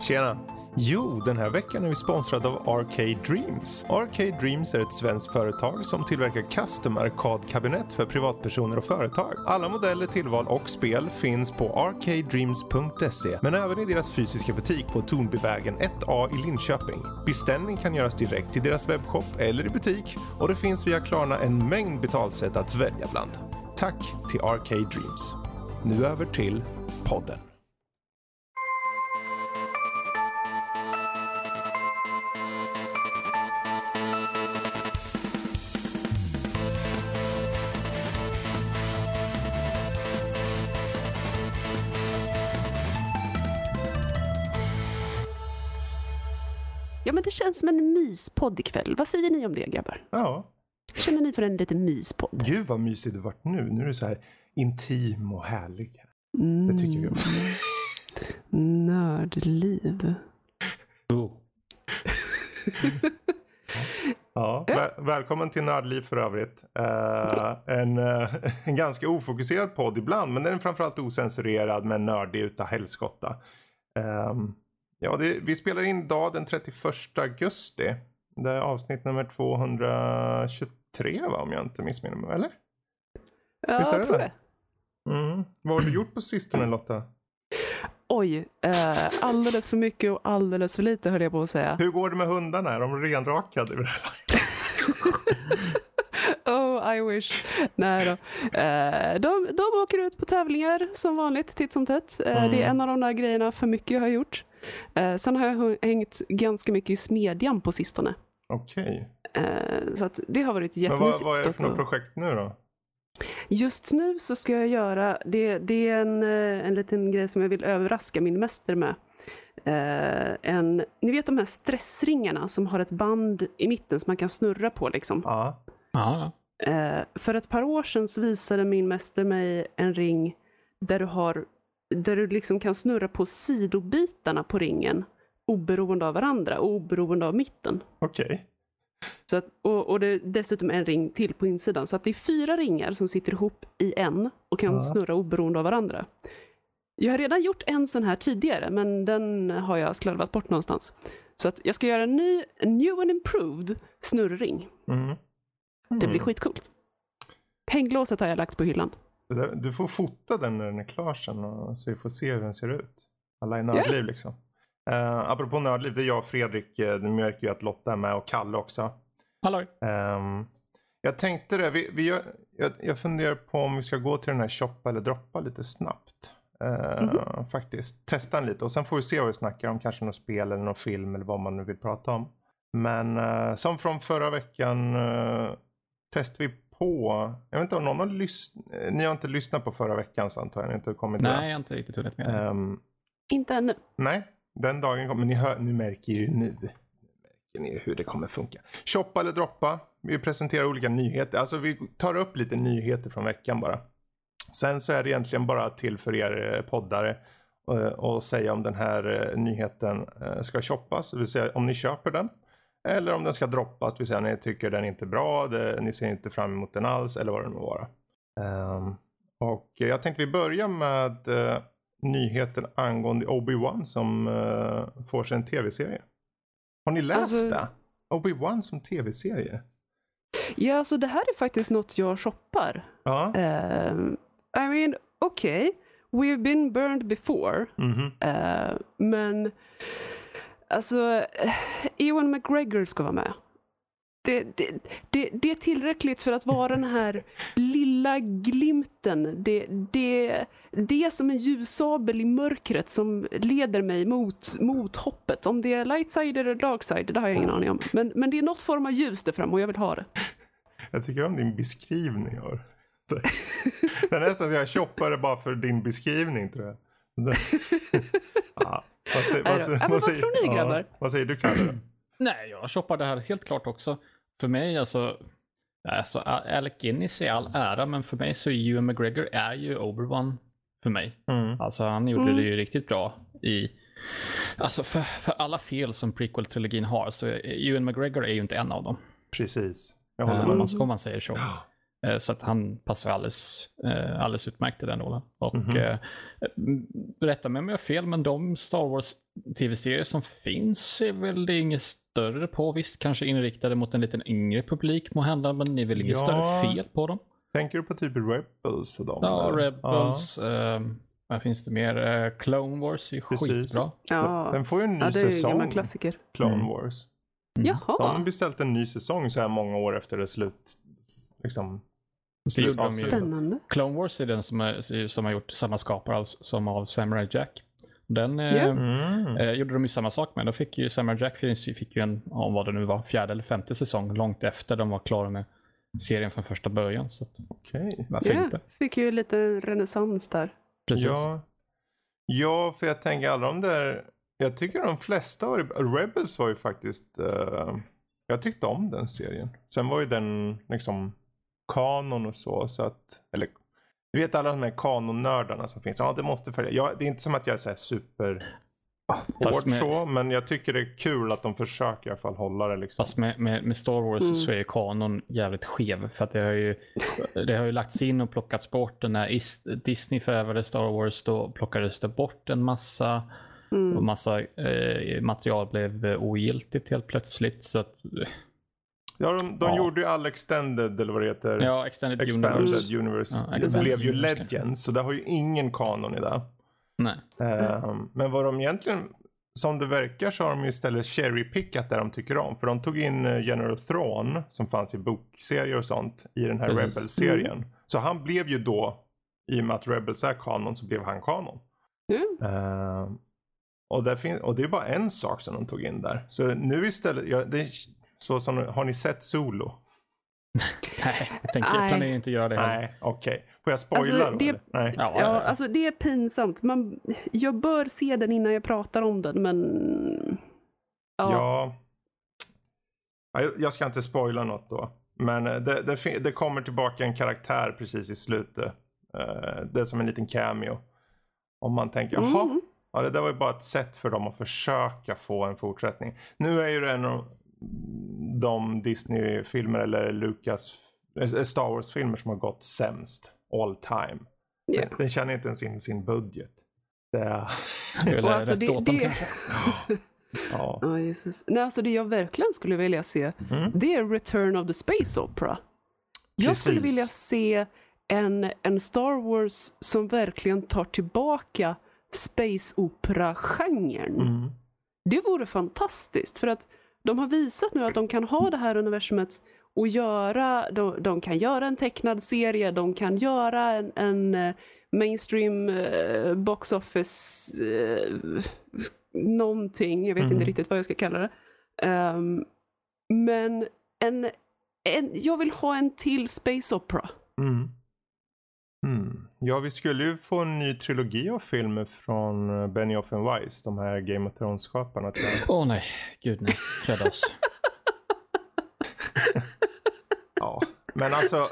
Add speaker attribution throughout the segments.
Speaker 1: Tjena! Jo, den här veckan är vi sponsrade av Arcade Dreams. Arcade Dreams är ett svenskt företag som tillverkar custom arkadkabinett för privatpersoner och företag. Alla modeller, tillval och spel finns på arcadedreams.se men även i deras fysiska butik på Tornbyvägen 1A i Linköping. Beställning kan göras direkt i deras webbshop eller i butik och det finns via Klarna en mängd betalsätt att välja bland. Tack till Arcade Dreams. Nu över till podden.
Speaker 2: Känns som en myspodd ikväll. Vad säger ni om det, grabbar?
Speaker 1: Ja,
Speaker 2: Känner ni för en liten myspodd?
Speaker 1: Gud vad mysig du varit nu. Nu är du så här intim och härlig. Det tycker vi om.
Speaker 2: Mm. Nördliv.
Speaker 3: Oh.
Speaker 1: Ja, väl, välkommen till Nördliv för övrigt. Eh, en, eh, en ganska ofokuserad podd ibland, men den är framförallt osensurerad men nördig utav helskotta. Ehm, ja, det, vi spelar in idag den 31 augusti. Det är avsnitt nummer 223 va, om jag inte missminner mig, eller?
Speaker 2: Ja,
Speaker 1: Visst är
Speaker 2: jag
Speaker 1: det
Speaker 2: tror
Speaker 1: det?
Speaker 2: det.
Speaker 1: Mm. Vad har du gjort på sistone Lotta?
Speaker 2: Oj, eh, alldeles för mycket och alldeles för lite höll jag på att säga.
Speaker 1: Hur går det med hundarna? Är de renrakade? vid det här?
Speaker 2: Oh, I wish. Nej då. Eh, de, de åker ut på tävlingar som vanligt, titt som tätt. Eh,
Speaker 1: Mm.
Speaker 2: Det är en av de där grejerna för mycket jag har gjort. Eh, sen har jag hängt ganska mycket i smedjan på sistone.
Speaker 1: Okej.
Speaker 2: Eh, så att det har varit
Speaker 1: Men vad,
Speaker 2: jättemysigt.
Speaker 1: vad är det för något projekt nu då?
Speaker 2: Just nu så ska jag göra, det, det är en, eh, en liten grej som jag vill överraska min mäster med. Eh, en, ni vet de här stressringarna som har ett band i mitten som man kan snurra på liksom.
Speaker 1: Ja.
Speaker 3: Ja,
Speaker 2: Eh, för ett par år sedan så visade min mäster mig en ring där du, har, där du liksom kan snurra på sidobitarna på ringen oberoende av varandra och oberoende av mitten.
Speaker 1: Okej.
Speaker 2: Så att, och, och det är dessutom en ring till på insidan. Så att det är fyra ringar som sitter ihop i en och kan
Speaker 1: Ja.
Speaker 2: snurra oberoende av varandra. Jag har redan gjort en sån här tidigare, men den har jag slarvat bort någonstans. Så att jag ska göra en ny, en new and improved snurrring.
Speaker 1: Mm.
Speaker 2: Det blir
Speaker 1: Mm.
Speaker 2: skitcoolt. Hänglåset har jag lagt på hyllan.
Speaker 1: Där- Du får fota den när den är klar sen och, så vi får se hur den ser ut. Alla i nördliv liksom. Uh, apropå nördliv, det är jag och Fredrik. Uh, du märker ju att Lotta är med och Kalle också.
Speaker 3: halloj.
Speaker 1: Ehm, jag tänkte det, vi, vi gör, jag, jag funderar på om vi ska gå till den här shoppa eller droppa lite snabbt. Eh,
Speaker 2: Mhm.
Speaker 1: Faktiskt, testa den lite och sen får vi se vad vi snackar om. Kanske något spel eller någon film eller vad man nu vill prata om. Men eh, som från förra veckan uh, testade vi på, jag vet inte om någon har lyssnat, ni har inte lyssnat på förra veckan så antar jag, ni har inte kommit
Speaker 3: Nej, jag har inte riktigt hunnit med.
Speaker 1: Ehm,
Speaker 2: Inte ännu.
Speaker 1: Nej, den dagen kommer. Ni, hör, ni märker ju nu. Nu märker ni hur det kommer funka. Shoppa eller droppa. Vi presenterar olika nyheter. Alltså vi tar upp lite nyheter från veckan bara. Sen så är det egentligen bara till för er eh, poddare eh, och säga om den här eh, nyheten ska shoppas, det vill säga om ni köper den. Eller om den ska droppas, det vill säga ni tycker den inte är bra, det, ni ser inte fram emot den alls eller vad det nu må vara. Ehm, och jag tänkte vi börjar med eh, nyheten angående Obi-Wan som eh, får sig en tv-serie. Har ni läst
Speaker 2: Alltså-
Speaker 1: det? Obi-Wan som tv-serie?
Speaker 2: Ja, alltså det här är faktiskt något jag shoppar.
Speaker 1: Ja.
Speaker 2: Ehm, I mean, okej. We've been burned before.
Speaker 1: Mhm.
Speaker 2: Eh, men alltså, eh, Ewan McGregor ska vara med. Det, det, det, det är tillräckligt för att vara den här lilla glimten. Det, det, det är som en ljussabel i mörkret som leder mig mot, mot hoppet. Om det är light side eller dark side, det har jag ingen aning om. Men, men det är något form av ljus där fram och jag vill ha det.
Speaker 1: Jag tycker om din beskrivning. Har. Det är nästan så jag shoppar bara för din beskrivning tror jag. Ja. Vad säger,
Speaker 2: då.
Speaker 1: säger-
Speaker 2: Ja, vad
Speaker 1: säger-
Speaker 2: tror ni, grabbar?
Speaker 1: vad säger du Kalle?
Speaker 3: Nej, jag shoppar det här helt klart också. För mig alltså, alltså Alec Guinness är all ära, men för mig så är Ewan McGregor är ju Obi-Wan för mig.
Speaker 1: Mm.
Speaker 3: Alltså han gjorde
Speaker 2: Mm.
Speaker 3: det ju riktigt bra i, alltså för, för alla fel som prequel-trilogin har så är Ewan McGregor är ju inte en av dem.
Speaker 1: Precis. Jag håller
Speaker 3: Eh,
Speaker 1: med.
Speaker 3: om, man, om man säger så. Eh, Så att han passar alldeles, eh, alldeles utmärkt i den rollen. Och
Speaker 1: Mhm.
Speaker 3: eh, rätta mig om jag har fel, men de Star Wars tv-serier som finns är väl inget större på. Visst, kanske inriktade mot en liten yngre publik må hända, men det är väl inget
Speaker 1: Ja.
Speaker 3: större fel på dem.
Speaker 1: Tänker du på typ Rebels och dem?
Speaker 3: Ja,
Speaker 1: eller?
Speaker 3: Rebels. eh, vad finns det mer? Eh, Clone Wars är ju
Speaker 1: Precis.
Speaker 3: skitbra.
Speaker 2: Ja,
Speaker 1: Den får ju en ny
Speaker 2: ja det är en
Speaker 1: säsong.
Speaker 2: klassiker.
Speaker 1: Clone
Speaker 3: Mm.
Speaker 1: Wars.
Speaker 3: Mm.
Speaker 1: De har
Speaker 2: Jaha,
Speaker 1: beställt en ny säsong så här många år efter det slut. Liksom. Spännande.
Speaker 2: spännande.
Speaker 3: Clone Wars är den som, är, som har gjort samma skapare av, som av Samurai Jack. Den eh,
Speaker 2: Ja.
Speaker 1: Mm.
Speaker 3: eh, gjorde de ju samma sak med. Då fick ju Samurai Jack fick ju en, om vad det nu var, fjärde eller femte säsong långt efter de var klara med serien från första början. Så att,
Speaker 1: Okej.
Speaker 3: varför
Speaker 2: Ja,
Speaker 3: inte?
Speaker 2: fick ju lite renässans där.
Speaker 3: Precis.
Speaker 1: Ja. ja, för jag tänker alla de där. Jag tycker de flesta av Rebels var ju faktiskt. eh, jag tyckte om den serien. Sen var ju den liksom kanon och så. så att, eller du vet alla de här kanonnördarna som finns. Ja, det måste följa. Ja, det är inte som att jag är så här super
Speaker 3: Fast
Speaker 1: hård
Speaker 3: med-
Speaker 1: så. Men jag tycker det är kul att de försöker i alla fall hålla det liksom.
Speaker 3: Fast med, med, med Star Wars
Speaker 2: Mm.
Speaker 3: så är kanon jävligt skev. För att det har ju, det har ju lagts in och plockats bort. Och när Is- Disney förvärvade Star Wars då plockades det bort en massa. Och
Speaker 2: Mm.
Speaker 3: massa eh, material blev eh, ogiltigt helt plötsligt. Så att,
Speaker 1: Ja, de, de
Speaker 3: Ja.
Speaker 1: gjorde ju all extended eller vad det heter.
Speaker 3: ja, Extended,
Speaker 1: Expanded
Speaker 3: Universe.
Speaker 1: Universe.
Speaker 3: Ja,
Speaker 1: det blev ju. Legends. Så det har ju ingen kanon i det.
Speaker 3: Nej.
Speaker 1: Ehm, Men vad de egentligen, som det verkar så har de ju istället cherrypickat det de tycker om. För de tog in eh, General Thrawn som fanns i bokserier och sånt i den här
Speaker 3: Precis.
Speaker 1: Rebels-serien. Så han blev ju då, i och med att Rebels är kanon så blev han kanon.
Speaker 2: Ja.
Speaker 1: Ehm, och, och det är bara en sak som de tog in där. Så nu istället, ja, det så som, har ni sett Solo?
Speaker 3: Nej, jag tänker,
Speaker 2: Nej.
Speaker 3: jag planerar inte göra det.
Speaker 1: Nej, okej. Får jag spoila
Speaker 2: Alltså,
Speaker 1: då?
Speaker 2: det-
Speaker 1: eller? Nej.
Speaker 3: Ja,
Speaker 2: Ja,
Speaker 3: ja,
Speaker 2: alltså det är pinsamt. Man, jag bör se den innan jag pratar om den, men... Ja.
Speaker 1: Ja. Ja, jag- ska inte spoila något då. Men eh, det, det, det kommer tillbaka en karaktär precis i slutet. Eh, Det är som en liten cameo. Om man tänker, jaha,
Speaker 2: Mm.
Speaker 1: ja, det där var ju bara ett sätt för dem att försöka få en fortsättning. Nu är ju det en av de Disney-filmer eller Lucas, eh, Star Wars-filmer som har gått sämst all time.
Speaker 2: Ja.
Speaker 1: Den känner inte ens in sin budget. Det är,
Speaker 2: alltså
Speaker 3: rätt
Speaker 2: det-
Speaker 3: åt dem
Speaker 2: det-
Speaker 3: kanske.
Speaker 1: ja.
Speaker 2: Ja, Jesus. Nej, alltså det jag verkligen skulle vilja se,
Speaker 1: Mm.
Speaker 2: det är Return of the Space Opera. Jag skulle vilja se en, en Star Wars som verkligen tar tillbaka space opera-genren.
Speaker 1: Mm.
Speaker 2: Det vore fantastiskt för att de har visat nu att de kan ha det här universumet och göra, de, de kan göra en tecknad serie, de kan göra en, en eh, mainstream eh, box office eh, någonting, jag vet
Speaker 1: Mhm.
Speaker 2: inte riktigt vad jag ska kalla det. Ehm, men en, en, jag vill ha en till space opera.
Speaker 1: Mm. Mm. Ja, vi skulle ju få en ny trilogi av filmer från eh, Benioff and Weiss, de här Game of Thrones-skaparna.
Speaker 3: Åh nej, gud nej. Rädda oss.
Speaker 1: Ja, men alltså.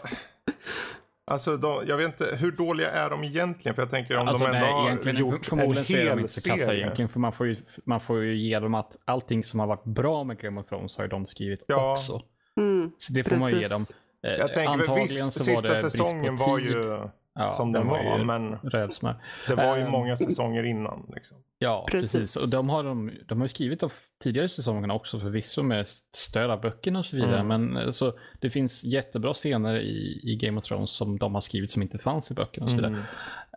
Speaker 1: Alltså, de, jag vet inte, hur dåliga är de egentligen? För jag tänker om
Speaker 3: Alltså,
Speaker 1: de ändå
Speaker 3: nej,
Speaker 1: har
Speaker 3: egentligen,
Speaker 1: gjort
Speaker 3: förmodligen
Speaker 1: en
Speaker 3: så är de
Speaker 1: hel
Speaker 3: inte så kassa
Speaker 1: serie.
Speaker 3: egentligen. För man får, ju, man får ju ge dem att allting som har varit bra med Game of Thrones har ju de skrivit
Speaker 1: Ja,
Speaker 3: också.
Speaker 2: Mm,
Speaker 3: Så det får man ju ge dem.
Speaker 2: precis.
Speaker 3: Eh,
Speaker 1: Jag tänker,
Speaker 3: antagligen
Speaker 1: visst,
Speaker 3: så var
Speaker 1: sista
Speaker 3: det brist på
Speaker 1: säsongen
Speaker 3: tid.
Speaker 1: var ju
Speaker 3: ja,
Speaker 1: som den var,
Speaker 3: ju
Speaker 1: men
Speaker 3: rövsmör.
Speaker 1: det var ju
Speaker 3: Ehm,
Speaker 1: många säsonger innan. Liksom.
Speaker 3: Ja, precis.
Speaker 2: Precis.
Speaker 3: Och de har, de, de har ju skrivit av tidigare säsongerna också förvisso med stöd av böckerna och så vidare.
Speaker 1: Mm.
Speaker 3: Men eh, så det finns jättebra scener i, i Game of Thrones som de har skrivit som inte fanns i böckerna och så vidare.
Speaker 1: Mm.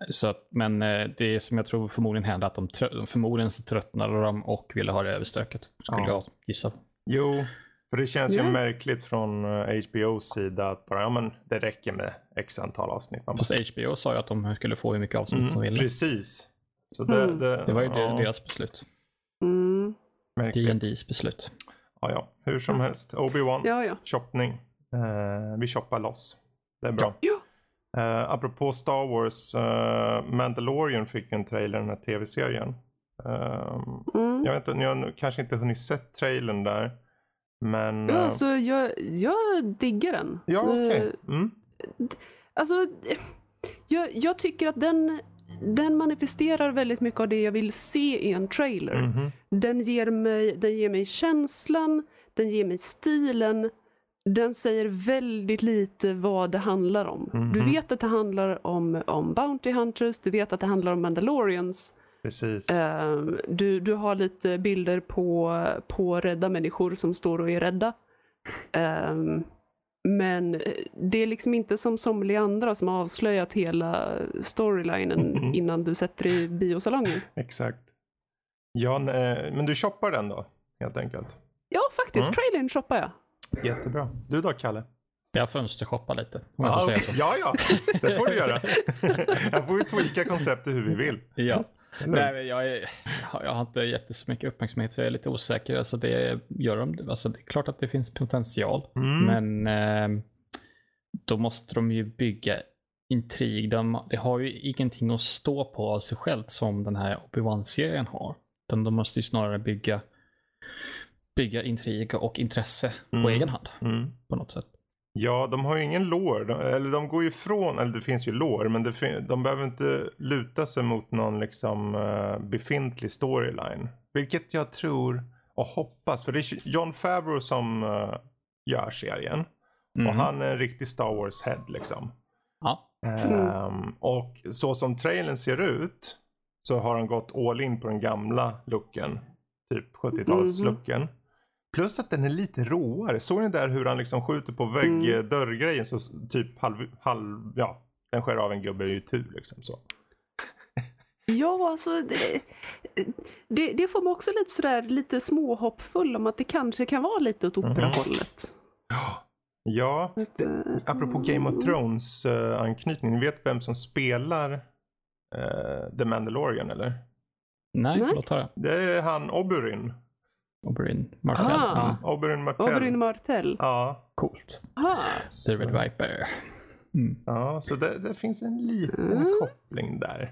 Speaker 3: Så att, men eh, det som jag tror förmodligen hände att de trö- förmodligen så tröttnade de och ville ha det överstökat. Skulle
Speaker 1: Ja.
Speaker 3: jag gissa.
Speaker 1: Jo, för det känns
Speaker 2: Ja.
Speaker 1: ju märkligt från eh, HBOs sida att bara, ja men det räcker med x antal avsnitt. Man
Speaker 3: Fast HBO sa ju att de skulle få hur mycket avsnitt
Speaker 1: mm,
Speaker 3: ville.
Speaker 1: precis. Så det,
Speaker 2: Mm.
Speaker 1: det,
Speaker 3: Det var ju
Speaker 1: ja,
Speaker 3: deras beslut.
Speaker 2: Mm,
Speaker 1: märkligt.
Speaker 3: D&D's beslut.
Speaker 1: Ja, ja. Hur som helst. Obi-Wan,
Speaker 2: ja, ja.
Speaker 1: shoppning. Eh, vi shoppar loss. Det är bra.
Speaker 2: Ja.
Speaker 1: Eh, apropå Star Wars, eh, Mandalorian fick ju en trailer den här tv-serien. Eh,
Speaker 2: Mm.
Speaker 1: jag vet inte, ni har kanske inte hunnit sett trailern där. Men...
Speaker 2: Ja,
Speaker 1: eh,
Speaker 2: alltså, jag, jag diggar den.
Speaker 1: ja, okej.
Speaker 2: Eh,
Speaker 1: Mm.
Speaker 2: Alltså, jag, jag tycker att den, den manifesterar väldigt mycket av det jag vill se i en trailer.
Speaker 1: Mhm.
Speaker 2: Den, ger mig, den ger mig känslan, den ger mig stilen. Den säger väldigt lite vad det handlar om. Du
Speaker 1: Mhm.
Speaker 2: vet att det handlar om, om Bounty Hunters, du vet att det handlar om Mandalorians.
Speaker 1: Precis.
Speaker 2: Ehm, du, du har lite bilder på, på rädda människor som står och är rädda. Ehm, men det är liksom inte som somliga andra som har avslöjat hela storylinen
Speaker 1: Mhm.
Speaker 2: innan du sätter dig i biosalongen.
Speaker 1: Exakt. Ja, eh, men du shoppar den då, helt enkelt.
Speaker 2: Ja, faktiskt.
Speaker 1: Mm.
Speaker 2: Trailern shoppar jag.
Speaker 1: Jättebra. Du då, Kalle?
Speaker 3: Jag fönstershoppar lite, om jag får säga så.
Speaker 1: ja, ja, det får du göra. Här får vi tweaka konceptet hur vi vill.
Speaker 3: Ja.
Speaker 1: Eller?
Speaker 3: Nej, jag, är, jag har inte jättesmycket uppmärksamhet så jag är lite osäker. Alltså det, gör de, alltså det är klart att det finns potential.
Speaker 1: Mm.
Speaker 3: Men eh, då måste de ju bygga intrig. De, det har ju ingenting att stå på av sig självt som den här Obi-Wan-serien har. Utan de måste ju snarare bygga, bygga intrig och intresse
Speaker 1: Mm.
Speaker 3: på egen hand
Speaker 1: Mm.
Speaker 3: på något sätt.
Speaker 1: Ja, de har ju ingen lår. De, eller de går ju ifrån, eller det finns ju lår, men det, de behöver inte luta sig mot någon liksom eh, befintlig storyline. Vilket jag tror och hoppas, för det är John Favreau som uh, gör serien. Och
Speaker 3: Mm.
Speaker 1: han är en riktig Star Wars-head liksom.
Speaker 3: Ja.
Speaker 1: Ehm, och så som trailern ser ut så har han gått all in på den gamla looken. Typ 70-talslooken. Plus att den är lite råare. Såg ni där hur han liksom skjuter på vägg-dörrgrejen så s- typ halv, halv, ja, den skär av en gubbe i tur liksom så.
Speaker 2: Ja, alltså det, det, det får mig också lite sådär lite småhoppfull om att det kanske kan vara lite åt
Speaker 1: Mhm.
Speaker 2: operahållet.
Speaker 1: Ja, det,
Speaker 2: Eh,
Speaker 1: apropå Game of Thrones uh, anknytning. Ni vet vem som spelar eh, The Mandalorian eller?
Speaker 3: Nej,
Speaker 2: Nej.
Speaker 3: låt höra.
Speaker 1: Det är han Oberyn.
Speaker 3: Oberyn Martell.
Speaker 2: Ah.
Speaker 3: Ja,
Speaker 1: Oberyn Martell.
Speaker 2: Oberyn Martell.
Speaker 1: Ja.
Speaker 3: coolt.
Speaker 2: Ah.
Speaker 3: The Red Viper. Mm.
Speaker 1: Ja, så det, det finns en liten
Speaker 2: Mm.
Speaker 1: koppling där.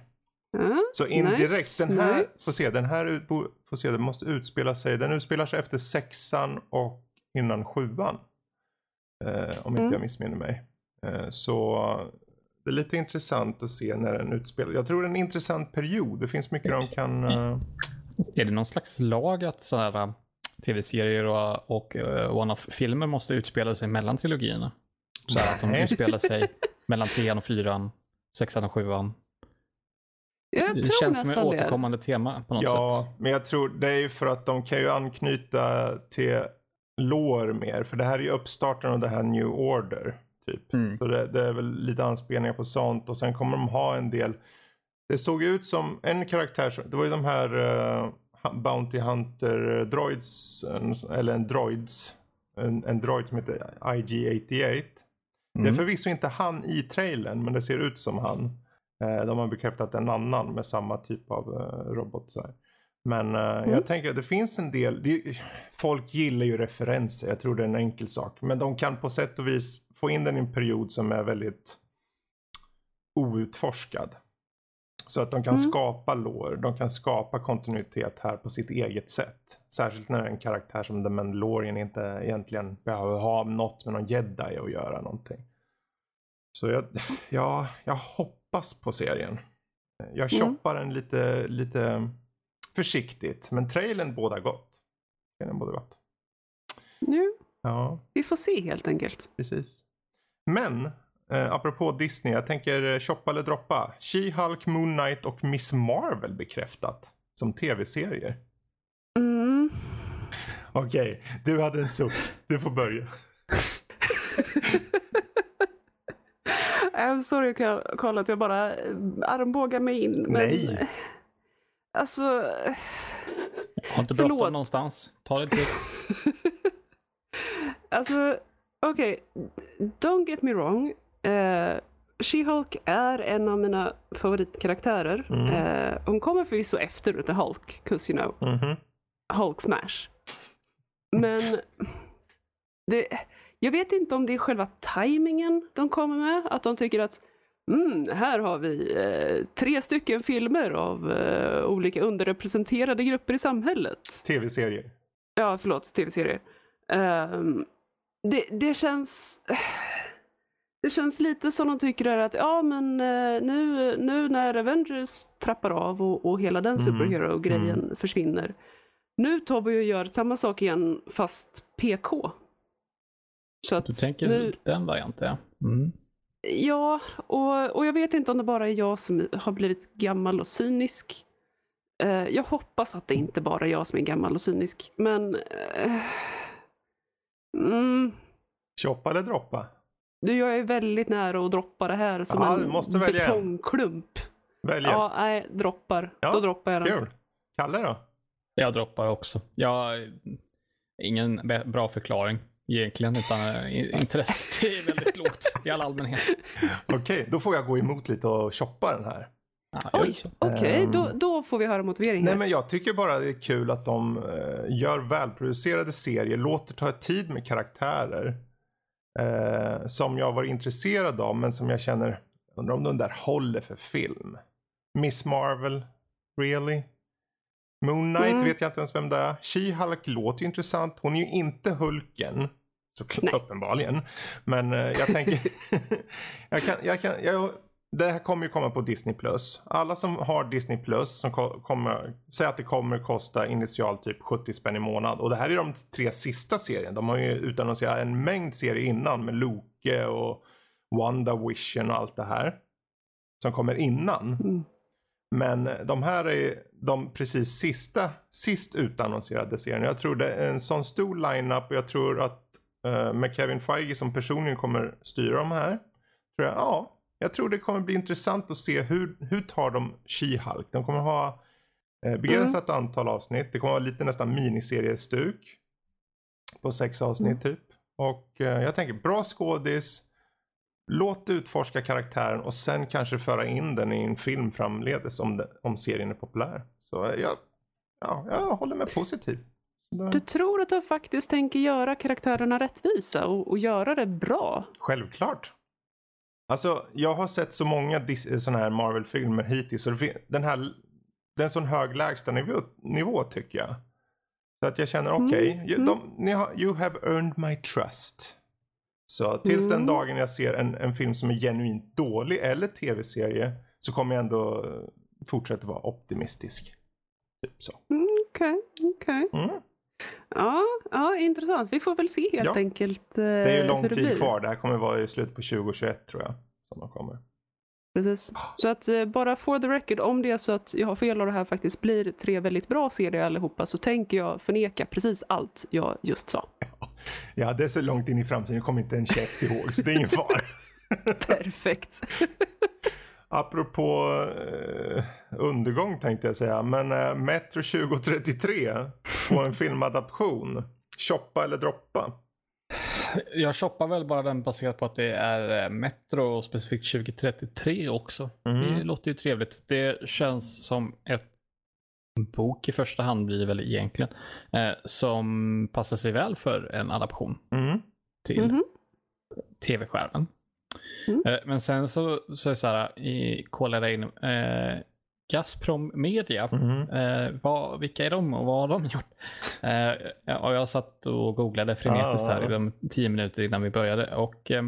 Speaker 2: Ja.
Speaker 1: Så indirekt,
Speaker 2: Nice,
Speaker 1: den här,
Speaker 2: nice.
Speaker 1: får se, den här ut, får se, den måste utspela sig, den utspelar sig efter sexan och innan sjuan. Eh, om inte
Speaker 2: Mm.
Speaker 1: jag missminner mig. Eh, så det är lite intressant att se när den utspelar Jag tror det är en intressant period. Det finns mycket de kan... eh,
Speaker 3: Är det någon slags lag att så här, äh, tv-serier och, och uh, one-off-filmer måste utspela sig mellan trilogierna? Så här att de utspelar sig mellan trean och fyran, sexan och sjuan.
Speaker 2: Jag
Speaker 3: Det
Speaker 2: tror
Speaker 3: känns som ett
Speaker 2: nästan det.
Speaker 3: återkommande tema på något
Speaker 1: ja,
Speaker 3: sätt.
Speaker 1: men jag tror det är ju för att de kan ju anknyta till lore mer. För det här är ju uppstarten av det här New Order. Typ.
Speaker 3: Mm.
Speaker 1: Så det, det är väl lite anspelningar på sånt. Och sen kommer de ha en del. Det såg ut som en karaktär. som- Det var ju de här uh, Bounty Hunter droids. En, eller en droids. En, en droid som heter IG-88. Det är
Speaker 3: Mm.
Speaker 1: förvisso inte han i trailern. Men det ser ut som han. Eh, de har bekräftat en annan med samma typ av eh, robot. Så här. Men eh, jag tänker att det finns en del, det, folk gillar ju referenser, jag tror det är en enkel sak. Men de kan på sätt och vis få in den i en period som är väldigt outforskad. Så att de kan
Speaker 2: Mm.
Speaker 1: skapa lår, de kan skapa kontinuitet här på sitt eget sätt. Särskilt när en karaktär som The Mandalorian inte egentligen behöver ha något med någon jedi att göra någonting. Så jag, ja, jag hoppas på serien. Jag
Speaker 2: Mm.
Speaker 1: shoppar den lite, lite försiktigt. Men trailern båda gott. Trailern båda gott.
Speaker 2: Nu,
Speaker 1: Ja,
Speaker 2: vi får se helt enkelt.
Speaker 1: precis. Men, eh, apropå Disney. Jag tänker eh, shoppa eller droppa. She-Hulk, Moon Knight och Miss Marvel bekräftat. Som tv-serier.
Speaker 2: Mm.
Speaker 1: Okej, du hade en suck. Du får börja.
Speaker 2: I'm sorry Karl att jag bara eh, armbågar mig in. Men,
Speaker 1: Nej.
Speaker 2: Alltså,
Speaker 3: Har inte bråttom någonstans. Ta det till.
Speaker 2: alltså okej. Don't get me wrong. Eh, She-Hulk är en av mina favoritkaraktärer.
Speaker 1: Mm.
Speaker 2: Eh, hon kommer förvisso efter The Hulk, 'cause you know,
Speaker 1: Mhm.
Speaker 2: Hulk smash. Men det, jag vet inte om det är själva tajmingen de kommer med. Att de tycker att mm, här har vi eh, tre stycken filmer av eh, olika underrepresenterade grupper i samhället.
Speaker 1: Tv-serier.
Speaker 2: Ja, förlåt, tv-serier. Ehm, det, det känns... Det känns lite som de tycker att ja men eh, nu, nu när Avengers trappar av och, och hela den
Speaker 1: Mm,
Speaker 2: superhero-grejen försvinner. Nu tar vi och gör samma sak igen fast PK. Så att
Speaker 3: Du tänker
Speaker 2: nu,
Speaker 3: den varianten, ja. Mm.
Speaker 2: Ja, och, och jag vet inte om det bara är jag som har blivit gammal och cynisk. Eh, jag hoppas att det inte bara är jag som är gammal och cynisk, men... Eh, mm,
Speaker 1: Shoppa eller droppa?
Speaker 2: Du, jag är väldigt nära att droppa det här som
Speaker 1: Ja, du
Speaker 2: en
Speaker 1: måste välja en.
Speaker 2: betongklump.
Speaker 1: Välj
Speaker 2: Ja, nej, droppar.
Speaker 1: Ja,
Speaker 2: Då droppar jag den.
Speaker 1: Kul. Kalle då?
Speaker 3: Jag droppar också. Jag ingen bra förklaring egentligen, utan eh, intresset är väldigt lågt i all allmänhet.
Speaker 1: Okej, då får jag gå emot lite och shoppa den här.
Speaker 3: Är
Speaker 2: Oj, okej,
Speaker 1: Ehm.
Speaker 2: då, då får vi höra motiveringen.
Speaker 1: Nej men jag tycker bara det är kul att de eh, gör välproducerade serier, låter ta tid med karaktärer. Eh, som jag var intresserad av men som jag känner, undrar om den där håller för film. Miss Marvel, really? Moon Knight
Speaker 2: Mm.
Speaker 1: vet jag inte ens vem det är. She-Hulk låter ju intressant. Hon är ju inte Hulken. Så uppenbarligen. Men eh, jag tänker, jag kan, jag kan, jag, det här kommer ju komma på Disney+. Plus. Alla som har Disney+, Plus som ko- kommer, säger att det kommer kosta initialt typ 70 spänn i månad. Och det här är de tre sista serierna. De har ju utannonserat en mängd serier innan med Loke och WandaVision och allt det här. Som kommer innan.
Speaker 2: Mm.
Speaker 1: Men de här är de precis sista, sist utannonserade serierna. Jag tror det är en sån stor lineup och jag tror att eh, med Kevin Feige som personligen kommer styra de här. Tror jag, ja, jag tror det kommer bli intressant att se hur, hur tar de She-Hulk. De kommer ha eh, begränsat antal avsnitt. Det kommer vara lite nästan miniseriestuk. På sex avsnitt typ. Och eh, jag tänker bra skådis. Låt utforska karaktären och sen kanske föra in den i en film framledes om, det, om serien är populär. Så eh, jag, ja, jag håller mig positiv.
Speaker 2: Du tror att de faktiskt tänker göra karaktärerna rättvisa och, och göra det bra?
Speaker 1: Självklart. Alltså, jag har sett så många sådana här Marvel-filmer hittills. Så den här, det är en sån hög lägstanivå nivå tycker jag. Så att jag känner okej,
Speaker 2: Mm, mm.
Speaker 1: de- ni har, you have earned my trust. Så tills den
Speaker 2: Mm.
Speaker 1: dagen jag ser en, en film som är genuint dålig eller tv-serie så kommer jag ändå eh, fortsätta vara optimistisk. Typ så.
Speaker 2: Mm, Okej, okej.
Speaker 1: Mm.
Speaker 2: Ja, ja, intressant. Vi får väl se helt
Speaker 1: Ja.
Speaker 2: enkelt eh,
Speaker 1: Det är ju lång
Speaker 2: hur det
Speaker 1: tid kvar. Det här kommer vara i slutet på 2021 tror jag. Som de kommer.
Speaker 2: Precis. Så att eh, bara for the record, om det är så att jag har fel och det här faktiskt blir tre väldigt bra serier allihopa så tänker jag förneka precis allt jag just sa.
Speaker 1: Ja, det är så långt in i framtiden. Jag kommer inte en käft ihåg, så det är ingen fara.
Speaker 2: Perfekt.
Speaker 1: Apropå eh, undergång tänkte jag säga. Men eh, Metro 2033 får en filmadaption. Shoppa eller droppa?
Speaker 3: Jag shoppar väl bara den baserat på att det är eh, Metro och specifikt 2033 också.
Speaker 1: Mm.
Speaker 3: Det låter ju trevligt. Det känns som ett en bok i första hand blir det väl egentligen. Eh, som passar sig väl för en adaption
Speaker 1: Mm.
Speaker 3: till
Speaker 2: Mhm.
Speaker 3: tv-skärmen.
Speaker 2: Mm.
Speaker 3: Eh, men sen så, så är det så här, i, kollade jag in eh, Gazprom Media.
Speaker 1: Mm.
Speaker 3: Eh, vad, vilka är de och vad har de gjort? Eh, och jag satt och googlade frenetiskt här i de tio minuter innan vi började och eh,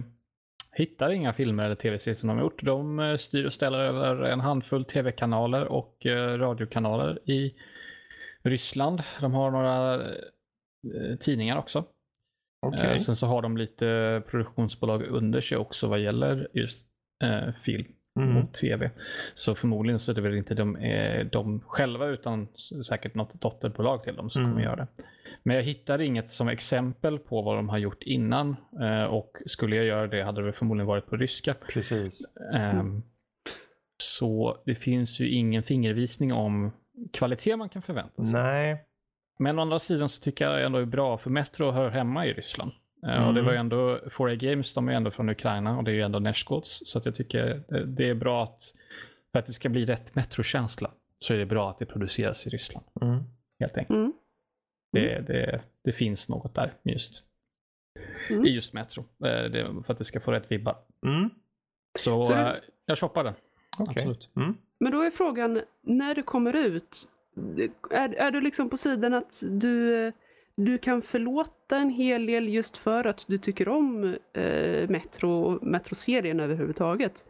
Speaker 3: hittade inga filmer eller tv-serier som de har gjort. De eh, styr och ställer över en handfull tv-kanaler och eh, radiokanaler i Ryssland. De har några tidningar också.
Speaker 1: Okej.
Speaker 3: Eh, sen så har de lite produktionsbolag under sig också vad gäller just eh, film
Speaker 1: Mm.
Speaker 3: och tv. Så förmodligen så är det väl inte de, eh, de själva utan säkert något dotterbolag till dem som
Speaker 1: Mm.
Speaker 3: kommer göra det. Men jag hittade inget som exempel på vad de har gjort innan eh, och skulle jag göra det hade det förmodligen varit på ryska.
Speaker 1: Precis.
Speaker 3: Ehm, Så det finns ju ingen fingervisning om kvalitet man kan förvänta sig.
Speaker 1: Nej.
Speaker 3: Men å andra sidan så tycker jag ändå det är bra för Metro hör hemma i Ryssland. Eh, Och det
Speaker 1: Mm.
Speaker 3: var ju ändå, 4A Games, de är ändå från Ukraina och det är ju ändå Nashgods. Så att jag tycker det- är bra att, för att det ska bli rätt Metro-känsla, så är det bra att det produceras i Ryssland.
Speaker 1: Mm.
Speaker 3: Helt enkelt.
Speaker 2: Mm.
Speaker 3: Det, det, det finns något där just,
Speaker 2: Mm.
Speaker 3: i just Metro. Eh, Det, för att det ska få rätt vibbar.
Speaker 1: Mm.
Speaker 3: Så,
Speaker 2: Så det-
Speaker 3: eh, jag shoppar den.
Speaker 1: Okej.
Speaker 3: Absolut.
Speaker 1: Mm.
Speaker 2: Men då är frågan, när det kommer ut, är, är du liksom på sidan att du, du kan förlåta en hel del just för att du tycker om eh, Metro och Metro-serien överhuvudtaget?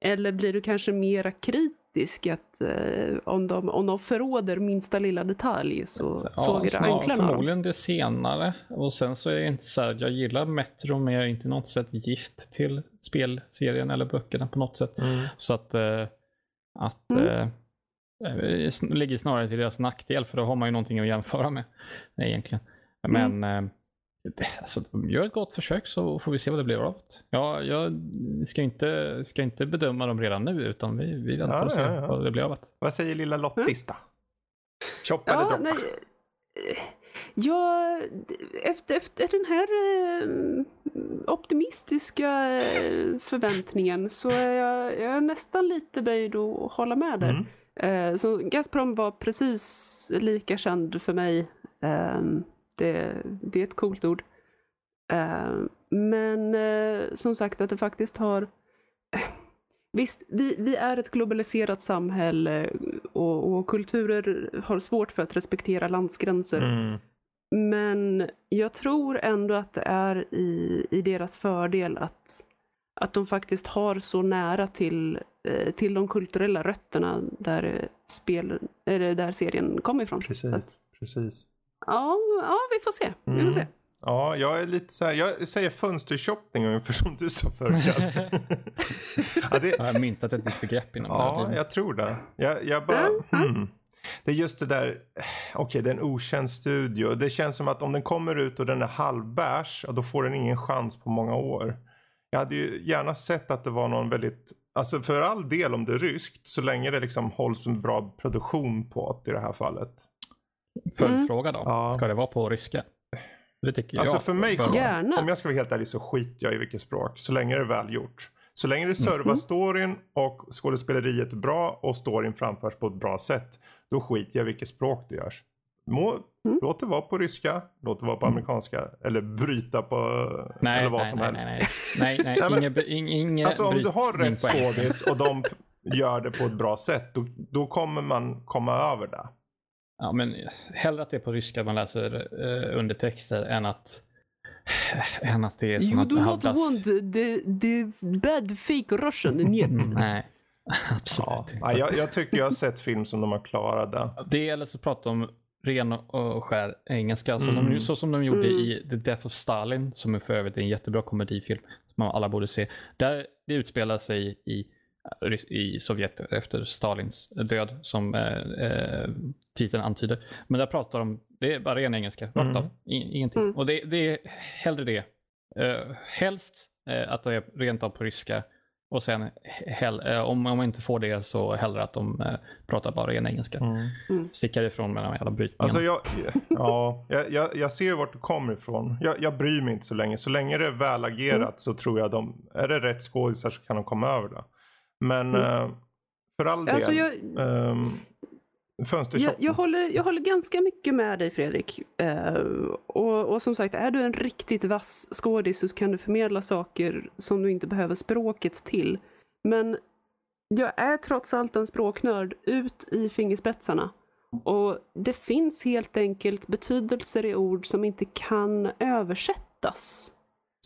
Speaker 2: Eller blir du kanske mera kritisk att eh, om, de, om de förråder minsta lilla detalj så sågar du
Speaker 3: snar-
Speaker 2: anklarna?
Speaker 3: Förmodligen det senare. Och sen så är det inte så här, jag gillar Metro men jag är inte något sätt gift till spelserien eller böckerna på något sätt.
Speaker 1: Mm.
Speaker 3: Så att, eh, att
Speaker 2: Mm.
Speaker 3: Eh, eh, ligger snarare till deras nackdel för då har man ju någonting att jämföra med nej, egentligen. Men eh, det, alltså, gör ett gott försök så får vi se vad det blir av det. Ja, jag ska inte, ska inte bedöma dem redan nu utan vi, vi väntar
Speaker 1: Ja,
Speaker 3: och ser
Speaker 1: ja, ja.
Speaker 3: vad det blir av det.
Speaker 1: Vad säger lilla Lottis då? Choppa eller
Speaker 2: Ja,
Speaker 1: droppa?
Speaker 2: nej, eh, ja, efter, efter den här eh, optimistiska eh, förväntningen så är jag, jag är nästan lite böjd att hålla med där.
Speaker 1: Mm.
Speaker 2: Eh, så Gazprom var precis lika känd för mig. Eh, det, det är ett coolt ord. Eh, men eh, som sagt att det faktiskt har Visst, vi, vi är ett globaliserat samhälle och, och kulturer har svårt för att respektera landsgränser.
Speaker 1: Mm.
Speaker 2: Men jag tror ändå att det är i, i deras fördel att, att de faktiskt har så nära till, eh, till de kulturella rötterna där, eh, spel, eller där serien kommer ifrån. Att,
Speaker 1: Precis, precis.
Speaker 2: ja, ja, vi får se. Vi
Speaker 1: Mm.
Speaker 2: får se.
Speaker 1: Ja, jag är lite så här, jag säger fönstershoppning ungefär som du sa förut. ja, det,
Speaker 3: Jag har myntat ett nytt begrepp inom det
Speaker 1: ja,
Speaker 3: här.
Speaker 1: jag tror det. Jag, jag bara, hmm. Det är just det där, okej det är en okänd studio. Det känns som att om den kommer ut och den är halvbärs, då får den ingen chans på många år. Jag hade ju gärna sett att det var någon väldigt, alltså för all del om det är ryskt, så länge det liksom hålls en bra produktion på det i det här fallet.
Speaker 3: Följdfråga då.
Speaker 1: Ja.
Speaker 3: Ska det vara på ryska? Det tycker
Speaker 1: Alltså
Speaker 3: jag.
Speaker 1: för mig.
Speaker 2: Gärna.
Speaker 1: om jag ska vara helt ärlig så skiter jag i vilket språk. Så länge det är välgjort. Så länge det servar
Speaker 2: Mhm.
Speaker 1: storyn och skådespeleriet är bra och storyn framförs på ett bra sätt. Då skiter jag i vilket språk det görs. Må,
Speaker 2: Mm.
Speaker 1: Låt det vara på ryska, låt det vara på amerikanska eller bryta på
Speaker 3: Nej,
Speaker 1: eller vad
Speaker 3: nej,
Speaker 1: som
Speaker 3: nej,
Speaker 1: helst.
Speaker 3: nej, nej, nej, nej,
Speaker 1: Nej, men-
Speaker 3: inge, ing- inge
Speaker 1: Alltså om du har rätt skådis och de gör det på ett bra sätt, då, då kommer man komma över det.
Speaker 3: Ja, men hellre att det är på ryska man läser uh, undertexter än att, än att det är som
Speaker 2: You
Speaker 3: att
Speaker 2: do not want the, the bad fake Russian, njet.
Speaker 3: Mm, Nej, absolut
Speaker 1: Ja.
Speaker 3: inte.
Speaker 1: Ja, jag, jag tycker jag har sett film som de har klarat det.
Speaker 3: Det eller så prata om ren och skär engelska. Så,
Speaker 1: Mm.
Speaker 3: de, så som de gjorde
Speaker 2: Mm.
Speaker 3: i The Death of Stalin, som är för övrigt en jättebra komedifilm som alla borde se. Där det utspelar sig i, i Sovjet efter Stalins död, som eh, titeln antyder. Men där pratar de, det är bara ren engelska, rakt
Speaker 1: Mm.
Speaker 3: av. In, ingenting.
Speaker 2: Mm.
Speaker 3: Och det, det är hellre det. Uh, helst eh, att det är rent av på ryska. Och sen hell, eh, om, om man inte får det så hellre att de eh, pratar bara ren engelska
Speaker 1: Mm.
Speaker 3: stickar ifrån med de jävla brytningarna.
Speaker 1: Alltså jag, ja, jag, jag, jag ser vart du kommer ifrån. Jag, jag bryr mig inte så länge. Så länge det är väl agerat
Speaker 2: Mm.
Speaker 1: så tror jag de, är det rätt skådisar så kan de komma över det. Men
Speaker 2: Mm.
Speaker 1: eh, för all del,
Speaker 2: Alltså jag,
Speaker 1: ehm,
Speaker 2: jag, jag, håller, jag håller ganska mycket med dig Fredrik. Eh, och, och som sagt, är du en riktigt vass skådis så kan du förmedla saker som du inte behöver språket till. Men jag är trots allt en språknörd ut i fingerspetsarna. Och det finns helt enkelt betydelser i ord som inte kan översättas.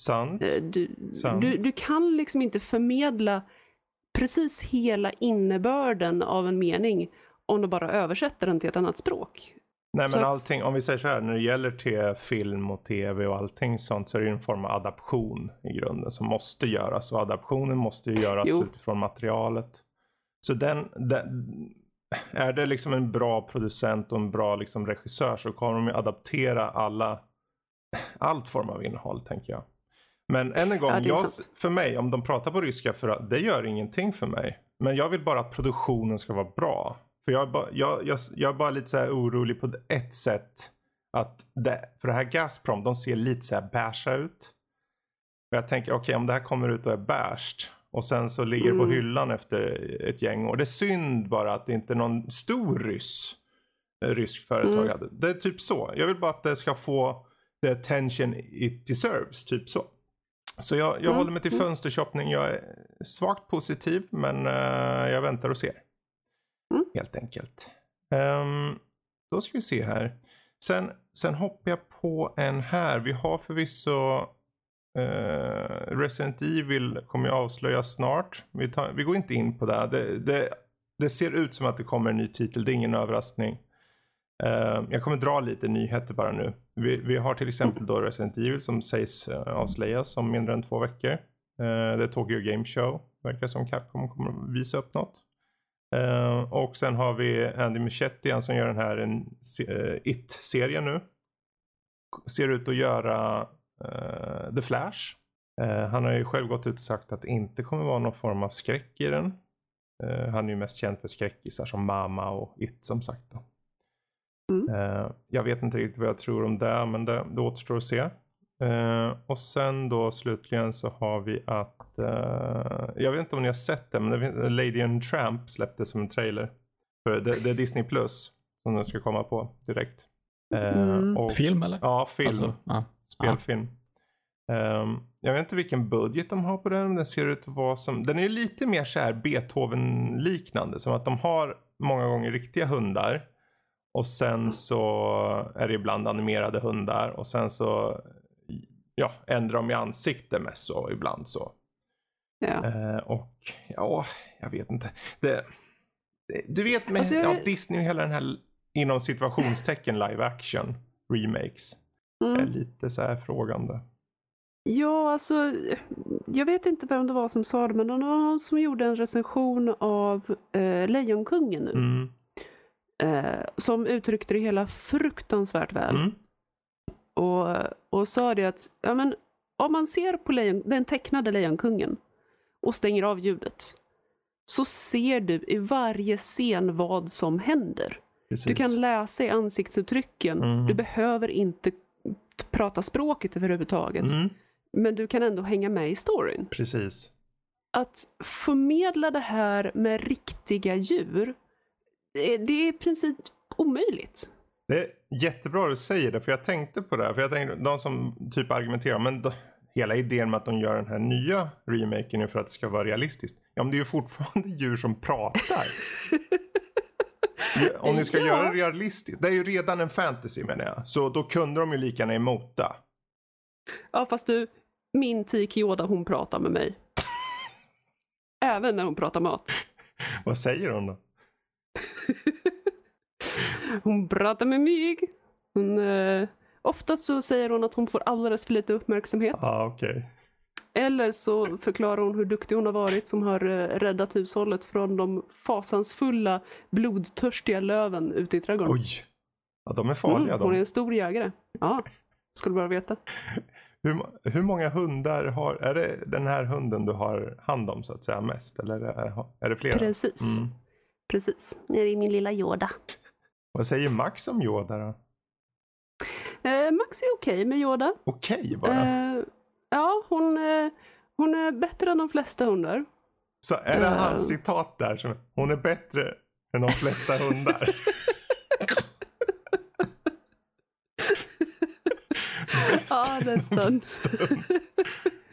Speaker 1: Sant.
Speaker 2: Eh, Du,
Speaker 1: Sant.
Speaker 2: du, du kan liksom inte förmedla precis hela innebörden av en mening om du bara översätter den till ett annat språk.
Speaker 1: Nej men
Speaker 2: så
Speaker 1: allting, om vi säger så här, när det gäller till film och tv och allting sånt så är det ju en form av adaption i grunden som måste göras och adaptionen måste ju göras
Speaker 2: Jo.
Speaker 1: utifrån materialet. Så den, den, är det liksom en bra producent och en bra liksom regissör så kommer de ju adaptera alla, allt form av innehåll tänker jag. Men än en gång,
Speaker 2: Ja,
Speaker 1: jag, för mig, om de pratar på ryska, för, det gör ingenting för mig. Men jag vill bara att produktionen ska vara bra. För jag är bara, jag, jag, jag är bara lite så orolig på ett sätt. Att det, för det här Gazprom, de ser lite så här ut. Och jag tänker, okej om det här kommer ut och är bärst. Och sen så ligger det på
Speaker 2: Mm.
Speaker 1: hyllan efter ett gäng år. Det är synd bara att det inte är någon stor ryss. eh, Rysk företag
Speaker 2: Mm.
Speaker 1: hade. Det är typ så. Jag vill bara att det ska få the attention it deserves. Typ så. Så jag, jag
Speaker 2: Mm,
Speaker 1: håller mig till
Speaker 2: mm.
Speaker 1: fönstershoppning. Jag är svagt positiv men eh, jag väntar och ser.
Speaker 2: Mm.
Speaker 1: Helt enkelt. Um, då ska vi se här. Sen, sen hoppar jag på en här. Vi har förvisso uh, Resident Evil kommer ju avslöjas snart. Vi, tar, vi går inte in på det. Det, det. det ser ut som att det kommer en ny titel. Det är ingen överraskning. Uh, jag kommer dra lite nyheter bara nu. Vi, vi har till exempel då Resident Evil som sägs uh, avslöjas om mindre än två veckor. Uh, det är Tokyo Game Show. Verkar som Capcom kommer visa upp något. Eh, och sen har vi Andy Muschietti, han som gör den här eh, It-serien nu. Ser ut att göra eh, The Flash. Han har ju själv gått ut och sagt att det inte kommer vara någon form av skräck i den. Han är ju mest känd för skräckisar som Mama och It som sagt.
Speaker 2: Mm.
Speaker 1: Jag vet inte riktigt vad jag tror om det, men det, det återstår att se. Eh, och sen då slutligen så har vi att, eh, jag vet inte om ni har sett det, men det, Lady and Tramp släpptes som en trailer. För det, det är Disney Plus som den ska komma på direkt. Eh,
Speaker 2: Mm.
Speaker 1: och,
Speaker 3: Film eller?
Speaker 1: ja, film.
Speaker 3: Alltså, ja.
Speaker 1: Spelfilm. Ehm, jag vet inte vilken budget de har på den. men Den ser ut att vara som, den är ju lite mer så här Beethoven-liknande. Som att de har många gånger riktiga hundar. Och sen så är det ibland animerade hundar. Och sen så ja, ändrar de i ansikte mest så ibland så.
Speaker 2: Ja.
Speaker 1: Eh, och ja, jag vet inte. Det, det, du vet med
Speaker 2: Alltså,
Speaker 1: ja, Disney och hela den här inom situationstecken live action remakes. är
Speaker 2: Mm.
Speaker 1: lite så här frågande.
Speaker 2: Ja, alltså, jag vet inte vem det var som sa det, men det var någon som gjorde en recension av eh, Lejonkungen nu.
Speaker 1: Mm.
Speaker 2: Eh, som uttryckte det hela fruktansvärt väl.
Speaker 1: Mm.
Speaker 2: Och, och sa det att ja, men, om man ser på lejon, den tecknade Lejonkungen och stänger av ljudet så ser du i varje scen vad som händer.
Speaker 1: Precis.
Speaker 2: Du kan läsa i ansiktsuttrycken.
Speaker 1: Mm.
Speaker 2: Du behöver inte prata språket överhuvudtaget.
Speaker 1: Mm.
Speaker 2: Men du kan ändå hänga med i storyn.
Speaker 1: Precis.
Speaker 2: Att förmedla det här med riktiga djur, det det är i princip omöjligt.
Speaker 1: Det är jättebra du säger det, för jag tänkte på det här. För jag tänkte, de som typ argumenterar, men då, hela idén med att de gör den här nya remaken är för att det ska vara realistiskt. Ja, men det är ju fortfarande djur som pratar. Om ni ska
Speaker 2: Ja.
Speaker 1: göra det realistiskt. Det är ju redan en fantasy menar jag. Så då kunde de ju lika gärna emota.
Speaker 2: Ja, fast du, min Tiki Yoda, hon pratar med mig. Även när hon pratar mat.
Speaker 1: Vad säger hon då?
Speaker 2: Hon pratar med mig. Hon, eh, ofta så säger hon att hon får alldeles för lite uppmärksamhet.
Speaker 1: Ah, okej.
Speaker 2: Eller så förklarar hon hur duktig hon har varit som har eh, räddat hushållet från de fasansfulla, blodtörstiga löven ute i trädgården.
Speaker 1: Oj. Ja, de är farliga
Speaker 2: Mm, hon är
Speaker 1: de.
Speaker 2: en stor jägare. Ja, skulle bara veta.
Speaker 1: Hur, hur många hundar har, är det den här hunden du har hand om så att säga mest? Eller är det, är det flera?
Speaker 2: Precis.
Speaker 1: Mm.
Speaker 2: Precis. Det är min lilla Yoda.
Speaker 1: Vad säger Max om Yoda då?
Speaker 2: Eh, Max är okej med Yoda.
Speaker 1: Okej bara.
Speaker 2: Eh, ja, hon, eh, hon är bättre än de flesta hundar.
Speaker 1: Så är det
Speaker 2: eh.
Speaker 1: hans citat där som hon är bättre än de flesta hundar?
Speaker 2: Ja, nästan.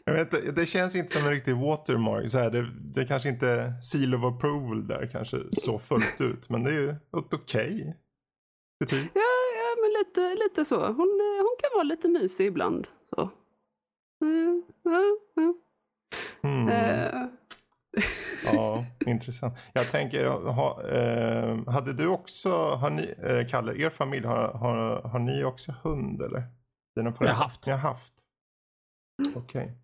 Speaker 1: Jag vet inte, det känns inte som en riktig watermark. Så här, det, det är kanske inte seal of approval där kanske så fullt ut. Men det är ju okej betyg.
Speaker 2: Ja, ja men lite, lite så. Hon, eh, hon kan vara lite mysig ibland. Så. Mm, ja, ja.
Speaker 1: Mm. Ja, intressant. Jag tänker, ha, eh, hade du också, har ni, eh, Kalle, er familj, har, har, har ni också hund eller? Dina
Speaker 3: haft.
Speaker 1: Ni har haft. Okej.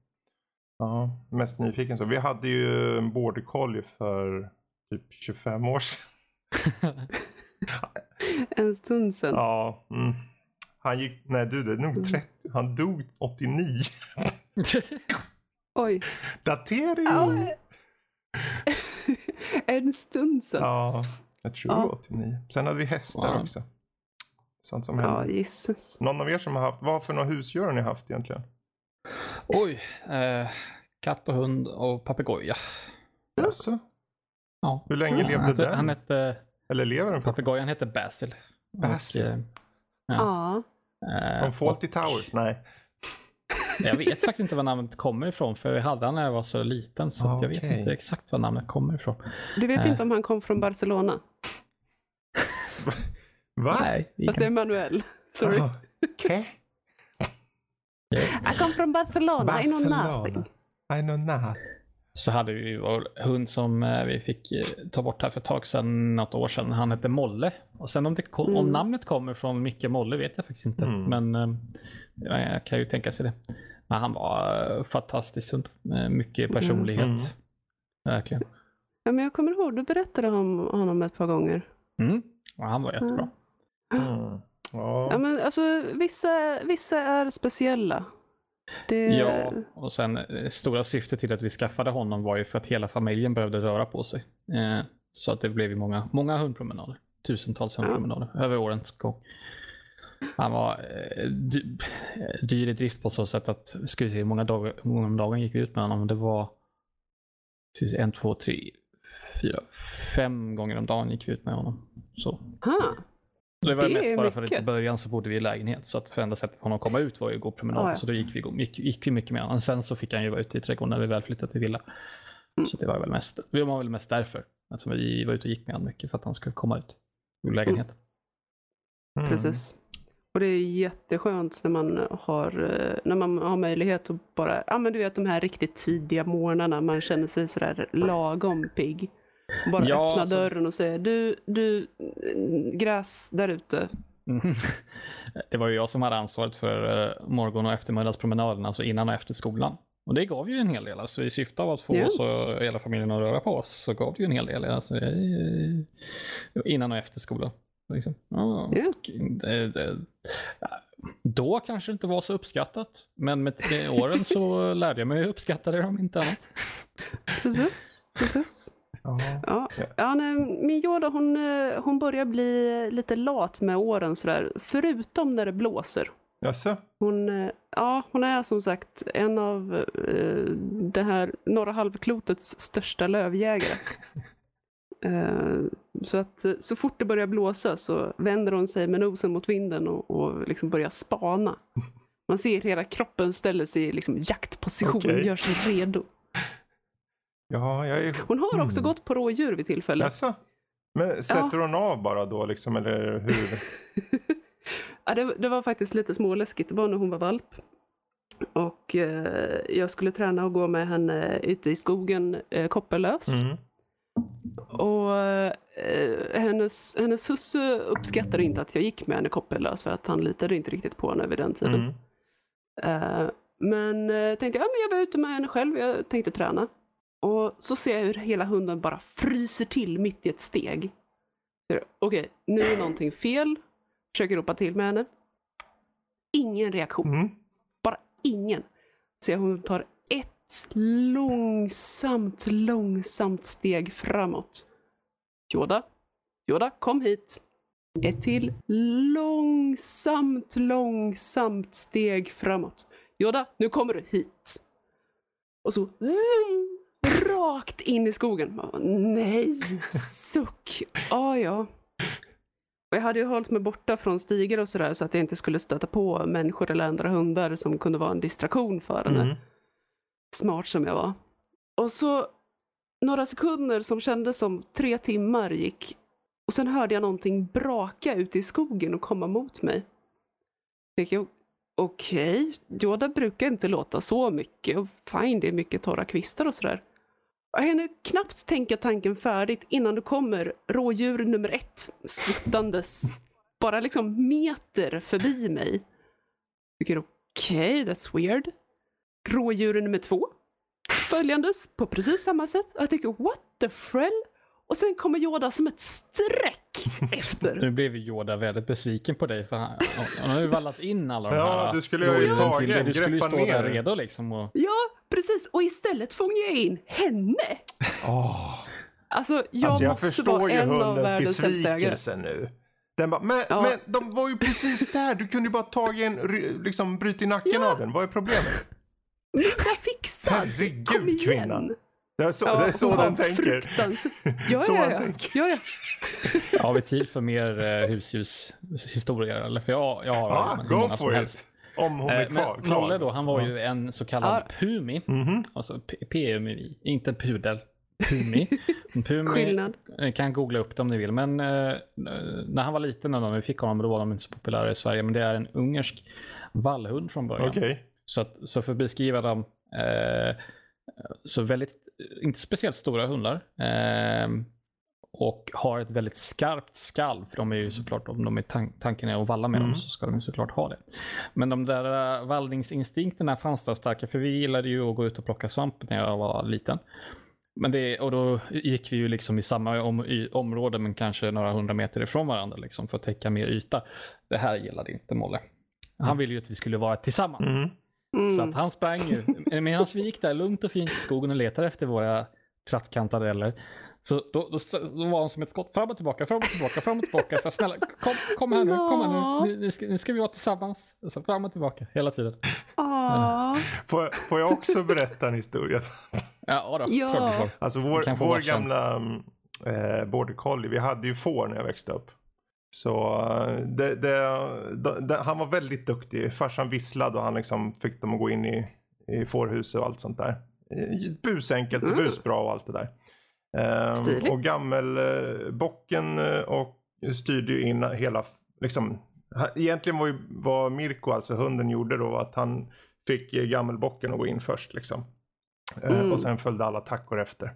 Speaker 1: Ja, mest nyfiken så. Vi hade ju en border collie för typ 25 år sedan.
Speaker 2: en stund sedan.
Speaker 1: Ja, mm. Han gick, nej du det är nog 30, han dog 89.
Speaker 2: Oj.
Speaker 1: Datering!
Speaker 2: Ja,
Speaker 1: Ja,
Speaker 2: en stund sedan.
Speaker 1: jag tror
Speaker 2: Ja.
Speaker 1: var 89. Sen hade vi hästar
Speaker 3: Wow.
Speaker 1: också. Sånt som
Speaker 2: Ja,
Speaker 1: händer.
Speaker 2: gisses.
Speaker 1: Någon av er som har haft, vad för några husdjur har ni haft egentligen?
Speaker 3: Oj, eh, katt och hund och papegoja.
Speaker 1: Alltså,
Speaker 3: Ja.
Speaker 1: hur länge
Speaker 3: han
Speaker 1: levde
Speaker 3: hette,
Speaker 1: den?
Speaker 3: Han hette,
Speaker 1: Eller lever den? på-
Speaker 3: papegojan hette Basil.
Speaker 1: Basil.
Speaker 3: Och, eh,
Speaker 2: Ja.
Speaker 3: eh,
Speaker 1: Från Fawlty Towers? Nej.
Speaker 3: Jag vet faktiskt inte var namnet kommer ifrån för jag hade han när jag var så liten så att jag vet inte exakt var namnet kommer ifrån.
Speaker 2: Du vet
Speaker 3: Eh.
Speaker 2: inte om han kom från Barcelona?
Speaker 1: Va?
Speaker 3: Nej, vi
Speaker 2: Fast det är. Manuel. Sorry.
Speaker 1: Ah, Okej.
Speaker 2: I come from Barcelona, I know nothing.
Speaker 1: I know not.
Speaker 3: Så hade vi vår hund som eh, vi fick eh, ta bort här för ett tag sedan, något år sedan. Han hette Molle. Och sen om, det kom, om
Speaker 2: Mm.
Speaker 3: namnet kommer från Micke Molle vet jag faktiskt inte.
Speaker 1: Mm.
Speaker 3: Men eh, ja, jag kan ju tänka sig det. Men han var fantastisk hund. med Mycket personlighet.
Speaker 1: Mm.
Speaker 3: Verkligen.
Speaker 2: Ja, men jag kommer ihåg, du berättade om honom ett par gånger.
Speaker 3: Mm. Och han var jättebra.
Speaker 1: Mm.
Speaker 2: Ja,
Speaker 1: Ja.
Speaker 2: men alltså vissa, vissa är speciella. Det...
Speaker 3: Ja, och sen eh, stora syftet till att vi skaffade honom var ju för att hela familjen behövde röra på sig. Eh, så att det blev ju många, många hundpromenader. Tusentals hundpromenader över årens gång. Han var eh, dy, eh, dyr i drift på så sätt att, ska vi se hur många dagar, många om dagen gick vi ut med honom. Det var se, en, två, tre, fyra, fem gånger om dagen gick vi ut med honom. Så.
Speaker 2: Ha,
Speaker 3: Det var
Speaker 2: Det
Speaker 3: mest bara för att i början så bodde vi i lägenhet så att för enda sättet för honom att komma ut var ju att gå promenad.
Speaker 2: Ah, ja.
Speaker 3: Så då gick vi, gick, gick vi mycket med honom. Sen så fick han ju vara ute i trädgården när vi väl flyttade till villa.
Speaker 2: Mm.
Speaker 3: Så det var väl mest, det var väl mest därför. Alltså vi var ute och gick med honom mycket för att han skulle komma ut ur lägenheten.
Speaker 1: Mm.
Speaker 2: precis. Och det är jätteskönt när man har, eh, när man har möjlighet att bara, ja men du vet de här riktigt tidiga morgnarna, man känner sig sådär lagom pigg. Bara
Speaker 3: Ja,
Speaker 2: öppna
Speaker 3: alltså-
Speaker 2: dörren och säga, du, du, gräs där ute.
Speaker 3: Mm. Det var ju jag som hade ansvaret för eh, morgon och eftermiddagspromenaden, alltså innan och efter skolan. Och det gav ju en hel del. Alltså, I syfte av att få
Speaker 2: Ja.
Speaker 3: oss och hela familjen att röra på oss så gav det ju en hel del. Alltså, eh, innan och efter skolan. Liksom. Ja, och det, det, då kanske det inte var så uppskattat. Men med tre åren så lärde jag mig att uppskatta det om inte annat.
Speaker 2: Precis, precis.
Speaker 1: Ja.
Speaker 2: Ja, nej, min Yoda hon, eh, hon börjar bli lite lat med åren sådär, förutom när det blåser.
Speaker 1: Jaså?
Speaker 2: Hon, eh, ja, hon är som sagt en av eh, det här norra halvklotets största lövjägare. eh, så att eh, så fort det börjar blåsa så vänder hon sig med nosen mot vinden och, och liksom börjar spana. Man ser hela kroppen ställer sig i liksom jaktposition,
Speaker 1: Okej.
Speaker 2: gör sig redo.
Speaker 1: Ja, jag är...
Speaker 2: Hon har också
Speaker 1: Mm.
Speaker 2: gått på rådjur vid tillfälle.
Speaker 1: Jaså? Men sätter hon av bara då liksom, eller hur?
Speaker 2: ja, det, det var faktiskt lite småläskigt. Det var när hon var valp. Och eh, jag skulle träna och gå med henne ute i skogen eh, koppellös.
Speaker 1: Mm.
Speaker 2: Och eh, hennes, hennes husse uppskattade inte att jag gick med henne koppellös för att han litade inte riktigt på henne vid den tiden.
Speaker 1: Mm.
Speaker 2: Eh, men eh, tänkte jag, ja, men jag var ute med henne själv, jag tänkte träna. Och så ser jag hur hela hunden bara fryser till mitt i ett steg. Okej, nu är någonting fel. Försöker ropa till med henne. Ingen reaktion,
Speaker 1: Mm.
Speaker 2: bara ingen. Så jag hon tar ett långsamt, långsamt steg framåt. Yoda, Yoda, kom hit. Ett till långsamt, långsamt steg framåt. Yoda, nu kommer du hit. Och så zoom, rakt in i skogen. Bara, Nej, suck. Ah, ja. Och jag hade ju hållit mig borta från stigar och sådär så att jag inte skulle stöta på människor eller andra hundar som kunde vara en distraktion för henne.
Speaker 1: Mm.
Speaker 2: Smart som jag var. Och så några sekunder som kändes som tre timmar gick. Och sen hörde jag någonting braka ute i skogen och komma mot mig. Fick jag, okej, Yoda brukar inte låta så mycket. Och fine, det är mycket torra kvistar och sådär. Jag hinner knappt tänka tanken färdigt innan det kommer rådjur nummer ett skuttandes bara liksom meter förbi mig. Tycker okej, that's weird. Rådjur nummer två följandes på precis samma sätt. Jag tycker what the frell? Och sen kommer Yoda som ett streck efter.
Speaker 3: Nu blev ju Yoda väldigt besviken på dig för han, han har ju vallat in alla de
Speaker 1: Ja,
Speaker 3: här
Speaker 1: du skulle ju ha tagit
Speaker 3: till Du skulle ju stå där
Speaker 1: ner.
Speaker 3: redo liksom. Och,
Speaker 2: Ja, precis. Och istället fångar jag in henne.
Speaker 1: Åh.
Speaker 2: Alltså, jag
Speaker 1: Alltså jag
Speaker 2: måste
Speaker 1: förstår
Speaker 2: vara
Speaker 1: ju
Speaker 2: en
Speaker 1: hundens besvikelse nu. Den bara, men,
Speaker 2: Ja.
Speaker 1: men de var ju precis där. Du kunde ju bara tagit en, liksom bryt i nacken av den. Vad är problemet?
Speaker 2: Men jag fixar!
Speaker 1: Herregud, kvinnan. Det är så,
Speaker 2: Ja,
Speaker 1: det är så den tänker.
Speaker 2: Ja,
Speaker 1: Så
Speaker 2: ja, ja.
Speaker 1: tänker.
Speaker 2: ja, ja.
Speaker 3: har vi tid för mer eh, husdjurshistorier? Eller? För jag, jag har hur
Speaker 1: go
Speaker 3: många
Speaker 1: for
Speaker 3: helst.
Speaker 1: it. Om hon är
Speaker 3: Eh,
Speaker 1: kvar.
Speaker 3: men
Speaker 1: klar.
Speaker 3: Nolle då, han var ju en så kallad
Speaker 2: Ja.
Speaker 3: pumi.
Speaker 1: Mhm.
Speaker 3: Alltså P- PUMI, inte pudel. Pumi. Pumi
Speaker 2: Skillnad.
Speaker 3: eh, kan googla upp det om ni vill. Men eh, när han var liten när vi fick honom, då var de inte så populära i Sverige. Men det är en ungersk vallhund från början.
Speaker 1: Okej.
Speaker 3: Så, att, så för att beskriva dem, eh, så väldigt, inte speciellt stora hundar. Eh, och har ett väldigt skarpt skall, för de är ju såklart, om de är tan- tanken är att valla med
Speaker 1: Mm.
Speaker 3: dem så ska de ju såklart ha det. Men de där uh, vallningsinstinkterna fanns där starka, för vi gillade ju att gå ut och plocka svamp när jag var liten. Men det, och då gick vi ju liksom i samma om, y, område men kanske några hundra meter ifrån varandra liksom, för att täcka mer yta. Det här gillade inte Molle. Han ville ju att vi skulle vara tillsammans.
Speaker 1: Mm.
Speaker 3: Så
Speaker 2: Mm.
Speaker 3: att han sprang ju. Medan vi gick där lugnt och fint i skogen och letade efter våra trattkantareller. Så då, då, då var han som ett skott fram och tillbaka, fram och tillbaka, fram och tillbaka. Så snälla, kom, kom här nu, kom här nu. Nu, nu, ska, nu ska vi vara tillsammans. Så fram och tillbaka hela tiden.
Speaker 2: Åh.
Speaker 1: Får, får jag också berätta en historia?
Speaker 3: Ja, då,
Speaker 2: Ja.
Speaker 3: klart får.
Speaker 1: Alltså vår, vår gamla eh, border collie, vi hade ju får när jag växte upp. Så eh, det, det, det, han var väldigt duktig. Farsan visslade och han liksom fick dem att gå in i, i fårhuset och allt sånt där. Eh, Busenkelt och
Speaker 2: Mm.
Speaker 1: busbra och allt det där. Ehm,
Speaker 2: Stiligt.
Speaker 1: och gammelbocken eh, och styrde ju in hela, liksom, egentligen var ju vad Mirko, alltså hunden, gjorde då att han fick gammelbocken att gå in först liksom.
Speaker 2: Mm.
Speaker 1: Och sen följde alla tackor efter.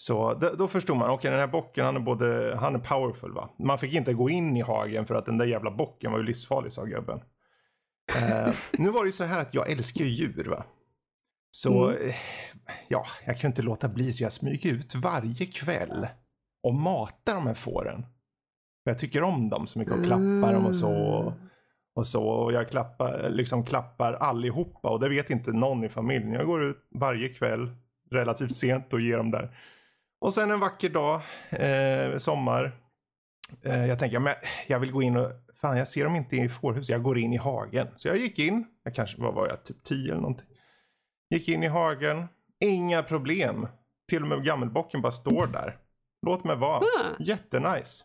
Speaker 1: Så då förstod man, okej den här bocken han är både, han är powerful va. Man fick inte gå in i hagen för att den där jävla bocken var ju livsfarlig sa gubben. Eh, nu var det ju så här att jag älskar ju djur va. Så
Speaker 2: Mm.
Speaker 1: eh, ja, jag kan inte låta bli så jag smyger ut varje kväll och matar de här fåren. För jag tycker om dem så mycket och klappar dem och så. Och så och jag klappar, liksom klappar allihopa och det vet inte någon i familjen. Jag går ut varje kväll relativt sent och ger dem där. Och sen en vacker dag, eh, sommar. Eh, jag tänker, men jag vill gå in och, fan jag ser dem inte i fårhuset, jag går in i hagen. Så jag gick in, jag kanske, vad var jag, typ 10 eller någonting. Gick in i hagen, inga problem. Till och med gammelbocken bara står där. Låt mig vara.
Speaker 2: Ah.
Speaker 1: Jättenice.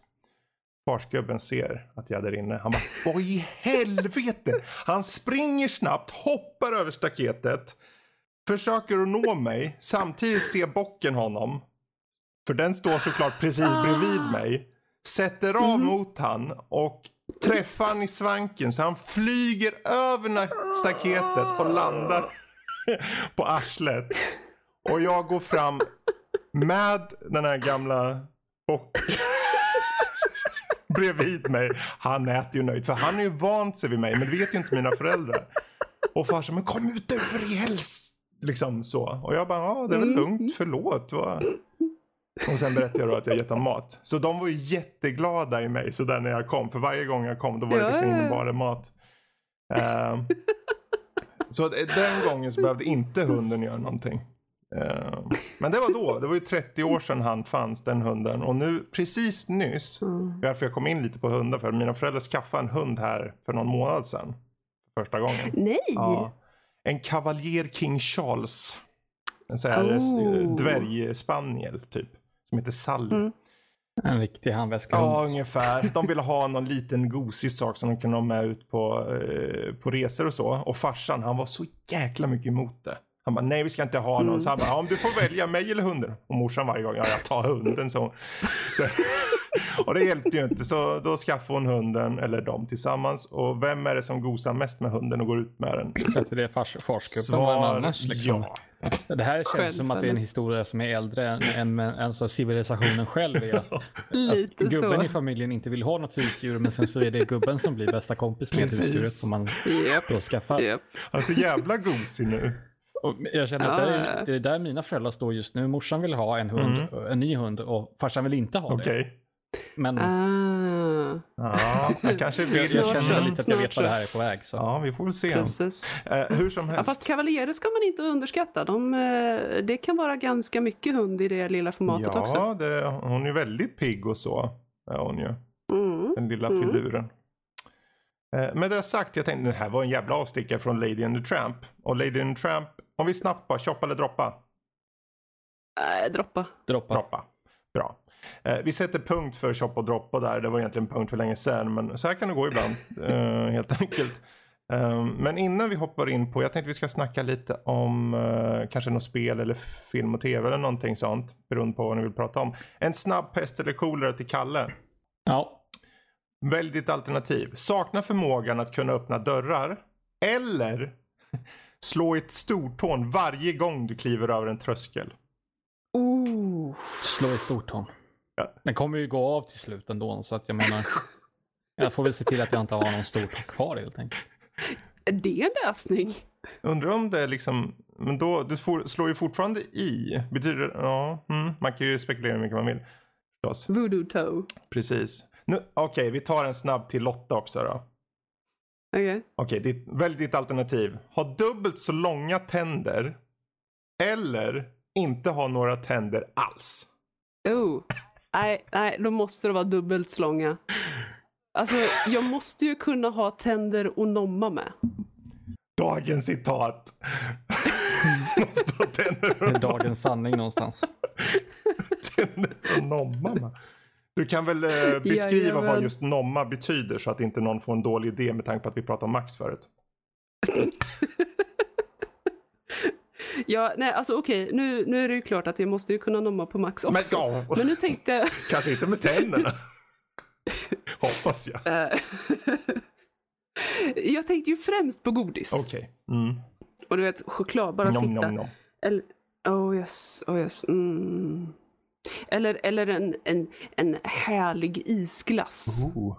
Speaker 1: Farsgubben ser att jag är där inne. Han bara, vad i helvete? Han springer snabbt, hoppar över staketet. Försöker att nå mig. Samtidigt ser bocken honom. För den står såklart precis
Speaker 2: Ah.
Speaker 1: bredvid mig. Sätter av mot han och träffar han i svanken så han flyger över staketet och landar på arslet. Och jag går fram med den här gamla bocken bredvid mig. Han äter ju nöjd för han är ju vant sig vid mig men det vet ju inte mina föräldrar. Och farsan, men kom ut nu för helst. Liksom så. Och jag bara, ja det är väl
Speaker 2: Mm.
Speaker 1: lugnt, förlåt. Va? Och sen berättade jag då att jag gett dem mat. Så de var ju jätteglada i mig sådär när jag kom. För varje gång jag kom då var det liksom ingen bara mat. Ehm, så eh, den gången så behövde inte hunden göra någonting. Ehm, men det var då, det var ju 30 år sedan han fanns den hunden. Och nu precis nyss,
Speaker 2: Mm.
Speaker 1: varför jag kom in lite på hundar för mina föräldrar skaffade en hund här för någon månad sedan. Första gången.
Speaker 2: Nej!
Speaker 1: Ja. En Cavalier King Charles. En sån här
Speaker 2: Oh.
Speaker 1: dvärgspaniel typ. Som heter Sally.
Speaker 2: Mm.
Speaker 3: En riktig handväska.
Speaker 1: Ja, ungefär. De ville ha någon liten gosig sak som de kunde ha med ut på, eh, på resor och så. Och farsan, han var så jäkla mycket emot det. Han bara, nej vi ska inte ha någon.
Speaker 2: Mm.
Speaker 1: Så han bara, ja, om du får välja mig eller hunden. Och morsan varje gång, ja jag tar hunden så. och det hjälpte ju inte. Så då skaffade hon hunden, eller de tillsammans. Och vem är det som gosar mest med hunden och går ut med den?
Speaker 3: Det är fars, farsgruppen var en annars. Liksom.
Speaker 1: ja.
Speaker 3: Det här känns som att det är en historia som är äldre än, än, än alltså civilisationen själv. Är att,
Speaker 2: Lite
Speaker 3: att gubben
Speaker 2: så.
Speaker 3: i familjen inte vill ha något husdjur men sen så är det gubben som blir bästa kompis med
Speaker 1: Precis.
Speaker 3: husdjuret som man
Speaker 2: Japp,
Speaker 3: då skaffar.
Speaker 2: japp.
Speaker 1: Han är så jävla gosig nu.
Speaker 3: Och jag känner att det är, det är där mina föräldrar står just nu. Morsan vill ha en hund, en ny hund och farsan vill inte ha
Speaker 1: Okej.
Speaker 3: det. Men
Speaker 2: Ah,
Speaker 1: Ja, han kanske vill.
Speaker 3: jag känner lite att jag vet vad det här är på väg. Så.
Speaker 1: Ja, vi får väl se.
Speaker 2: precis.
Speaker 1: Eh, hur som
Speaker 2: Ja,
Speaker 1: helst.
Speaker 2: fast kavaljerer ska man inte underskatta. De, eh, det kan vara ganska mycket hund i det lilla formatet också.
Speaker 1: ja, det, hon är väldigt pigg och så. Är hon ju.
Speaker 2: Mm.
Speaker 1: Den lilla
Speaker 2: Mm.
Speaker 1: filuren. Eh, med det sagt, jag tänkte det här var en jävla avstickare från Lady and the Tramp. Och Lady and the Tramp, om vi snabbt bara, choppa eller droppa?
Speaker 2: Äh, droppa.
Speaker 3: Droppa.
Speaker 1: Droppa. Bra. Eh, vi sätter punkt för choppa och droppa där. Det var egentligen punkt för länge sedan. Men så här kan det gå ibland. eh, helt enkelt. Eh, men innan vi hoppar in på, jag tänkte vi ska snacka lite om eh, kanske något spel eller film och tv eller någonting sånt. Beroende på vad ni vill prata om. En snabb pest eller kolera till Kalle.
Speaker 3: Ja.
Speaker 1: Välj ditt alternativ. Sakna förmågan att kunna öppna dörrar. Eller slå i ett stortån varje gång du kliver över en tröskel.
Speaker 2: Oh.
Speaker 3: Slå i stortån. Den kommer ju gå av till slut ändå så att jag menar. Jag får väl se till att jag inte har någon stortån kvar helt enkelt.
Speaker 2: Är det en lösning?
Speaker 1: Undrar om det är liksom, men då, du slår ju fortfarande i. Betyder det, ja, mm, man kan ju spekulera hur mycket man vill. Förstås.
Speaker 2: Voodoo toe.
Speaker 1: Precis. Nu, Okej, vi tar en snabb till Lotta också då.
Speaker 2: Okej.
Speaker 1: Okej, ditt, välj ditt alternativ. Ha dubbelt så långa tänder. Eller inte ha några tänder alls.
Speaker 2: Oh. Nej, nej, då måste det vara dubbelt så långa. Alltså, jag måste ju kunna ha tänder att nomma med.
Speaker 1: Dagens citat. Måste ha tänder
Speaker 3: Det är dagens sanning någonstans.
Speaker 1: tänder att nomma med. Du kan väl eh, beskriva vad
Speaker 2: Jajamän.
Speaker 1: just nomma betyder så att inte någon får en dålig idé med tanke på att vi pratade om Max förut.
Speaker 2: Ja, nej, alltså okej, nu, nu är det ju klart att jag måste ju kunna nomma på max
Speaker 1: Men,
Speaker 2: också.
Speaker 1: ja,
Speaker 2: Men nu tänkte jag...
Speaker 1: kanske inte med tänderna. Hoppas jag.
Speaker 2: eh, jag tänkte ju främst på godis.
Speaker 1: Okej. Mm.
Speaker 2: Och du vet, choklad, bara
Speaker 1: Nom,
Speaker 2: sitta.
Speaker 1: nom, nom.
Speaker 2: Eller, oh yes, oh yes. Mm. Eller, eller en, en, en härlig isglass.
Speaker 1: Oh,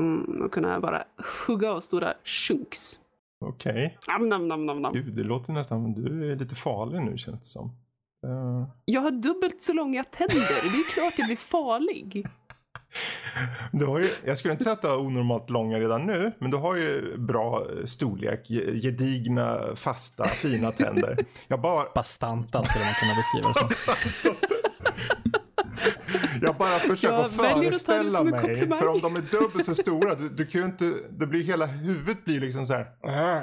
Speaker 2: Mm, och kunna bara hugga av stora chunks.
Speaker 1: Okej.
Speaker 2: Nam, nam, nam, nam, nam.
Speaker 1: Gud, det låter nästan... Du är lite farlig nu känns det som. Eh,
Speaker 2: Jag har dubbelt så långa tänder. Det är klart jag blir farlig.
Speaker 1: Du har ju, jag skulle inte säga att du har onormalt långa redan nu, men du har ju bra storlek, ge- gedigna, fasta, fina tänder. Jag bara,
Speaker 3: Bastanta skulle man kunna beskriva det som.
Speaker 1: jag bara försöker
Speaker 2: Jag
Speaker 1: föreställa mig, för om de är dubbelt så stora, du, du kan ju inte, det blir hela huvudet blir liksom så här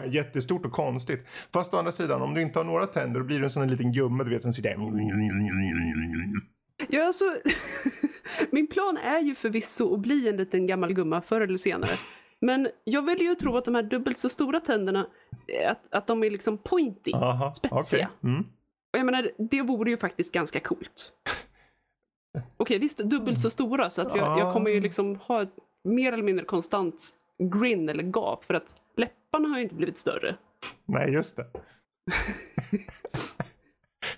Speaker 1: äh, jättestort och konstigt. Fast å andra sidan, om du inte har några tänder, då blir du en sån här liten gumma, du vet, som sitter.
Speaker 2: Ja, alltså, min plan är ju förvisso att bli en liten gammal gumma förr eller senare. Men jag väljer ju tro att de här dubbelt så stora tänderna, eh, att, att de är liksom pointy.
Speaker 1: Aha,
Speaker 2: Spetsiga.
Speaker 1: okej. Mm.
Speaker 2: Och jag menar, det vore ju faktiskt ganska coolt. Okej, visst, dubbelt så stora så att jag, jag kommer ju liksom ha ett mer eller mindre konstant grin eller gap för att läpparna har ju inte blivit större.
Speaker 1: Nej, just det.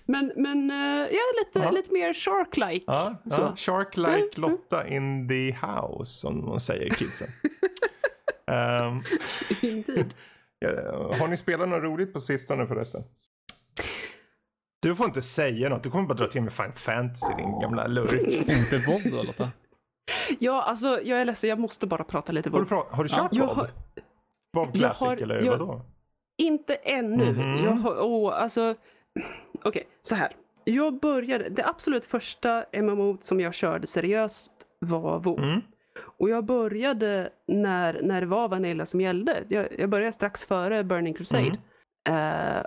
Speaker 2: Men, men eh, ja, lite,
Speaker 1: Ja.
Speaker 2: lite mer shark-like.
Speaker 1: Ja, ja. Shark-like Lotta in the house, som man säger kidsen. Ja, har ni spelat något roligt på sistone förresten? Du får inte säga något, du kommer bara dra till med Final Fantasy din gamla lurk.
Speaker 3: Inte våld då Lotta?
Speaker 2: Ja, alltså jag är ledsen, jag måste bara prata lite
Speaker 1: Har du,
Speaker 2: Bob.
Speaker 1: pra- har du kört
Speaker 2: har,
Speaker 1: Bob Classic
Speaker 2: har-
Speaker 1: eller
Speaker 2: jag-
Speaker 1: vadå?
Speaker 2: inte ännu.
Speaker 1: Mhm.
Speaker 2: Jag har, åh, alltså, okej, så här. Jag började, det absolut första MMO som jag körde seriöst var WoW.
Speaker 1: Mm.
Speaker 2: Och jag började när, när det var Vanilla som gällde. Jag, jag började strax före Burning Crusade. Eh,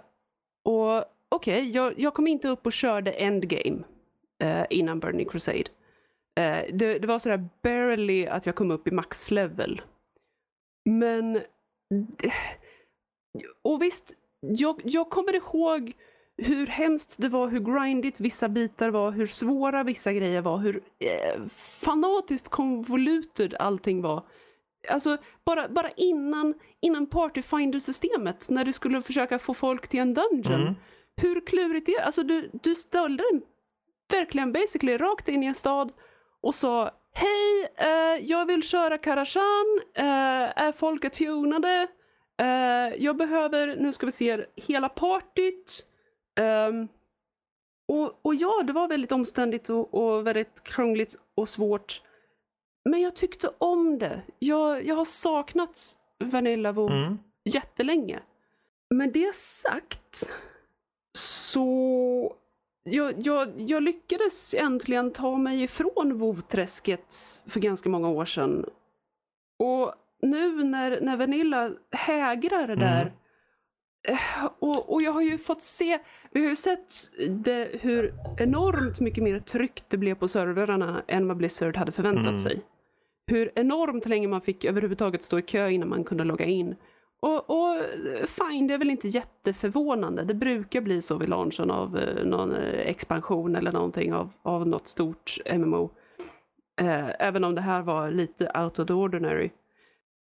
Speaker 2: och okej, jag, jag kom inte upp och körde Endgame eh, innan Burning Crusade. Eh, det, det var sådär barely att jag kom upp i max level. Men... Och visst, jag, jag kommer ihåg hur hemskt det var, hur grindigt vissa bitar var, hur svåra vissa grejer var, hur eh, fanatiskt convoluted allting var. Alltså, bara, bara innan, innan Party Finder-systemet, när du skulle försöka få folk till en dungeon.
Speaker 1: Mm.
Speaker 2: Hur klurigt det är. Alltså, du, du ställde dig verkligen basically rakt in i en stad och sa Hej, eh, jag vill köra Karashan. Eh, är folk tunade? Eh, jag behöver, nu ska vi se, hela partyt. Ehm, och, och ja, det var väldigt omständigt och, och väldigt krångligt och svårt. Men jag tyckte om det. Jag, jag har saknat Vanilla WoW
Speaker 1: Mm.
Speaker 2: jättelänge. Men det sagt så jag, jag, jag lyckades äntligen ta mig ifrån vovträsket för ganska många år sedan. Och nu när, när Vanilla hägrar
Speaker 1: Mm.
Speaker 2: där eh, och, och jag har ju fått se, vi har ju sett det, hur enormt mycket mer tryck det blev på servrarna än vad Blizzard hade förväntat
Speaker 1: Mm.
Speaker 2: sig. Hur enormt länge man fick överhuvudtaget stå i kö innan man kunde logga in. Och, och eh, fine, det är väl inte jätteförvånande. Det brukar bli så vid launchen av eh, någon eh, expansion eller någonting av, av något stort MMO. Eh, även om det här var lite out of the ordinary.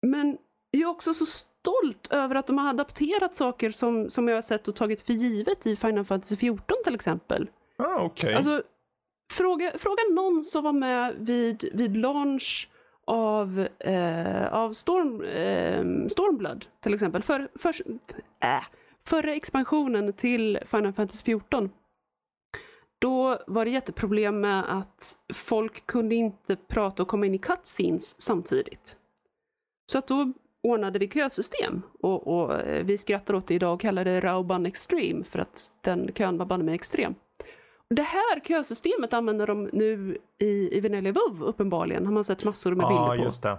Speaker 2: Men jag är också så stolt över att de har adapterat saker som, som jag har sett och tagit för givet i Final Fantasy 14 till exempel.
Speaker 1: Ah, okej.
Speaker 2: Alltså, fråga, fråga någon som var med vid, vid launch av, eh, av Storm, eh, Stormblood till exempel. För, för, äh, förra expansionen till Final Fantasy 14 då var det jätteproblem med att folk kunde inte prata och komma in i cutscenes samtidigt. Så att då ordnade vi kösystem och, och eh, vi skrattar åt det idag och kallar det Rauban Extreme för att den kön var banne mig extrem. Det här kösystemet använder de nu i, i Venelia WoW uppenbarligen, har man sett massor med bilder
Speaker 1: Ja,
Speaker 2: på.
Speaker 1: just det.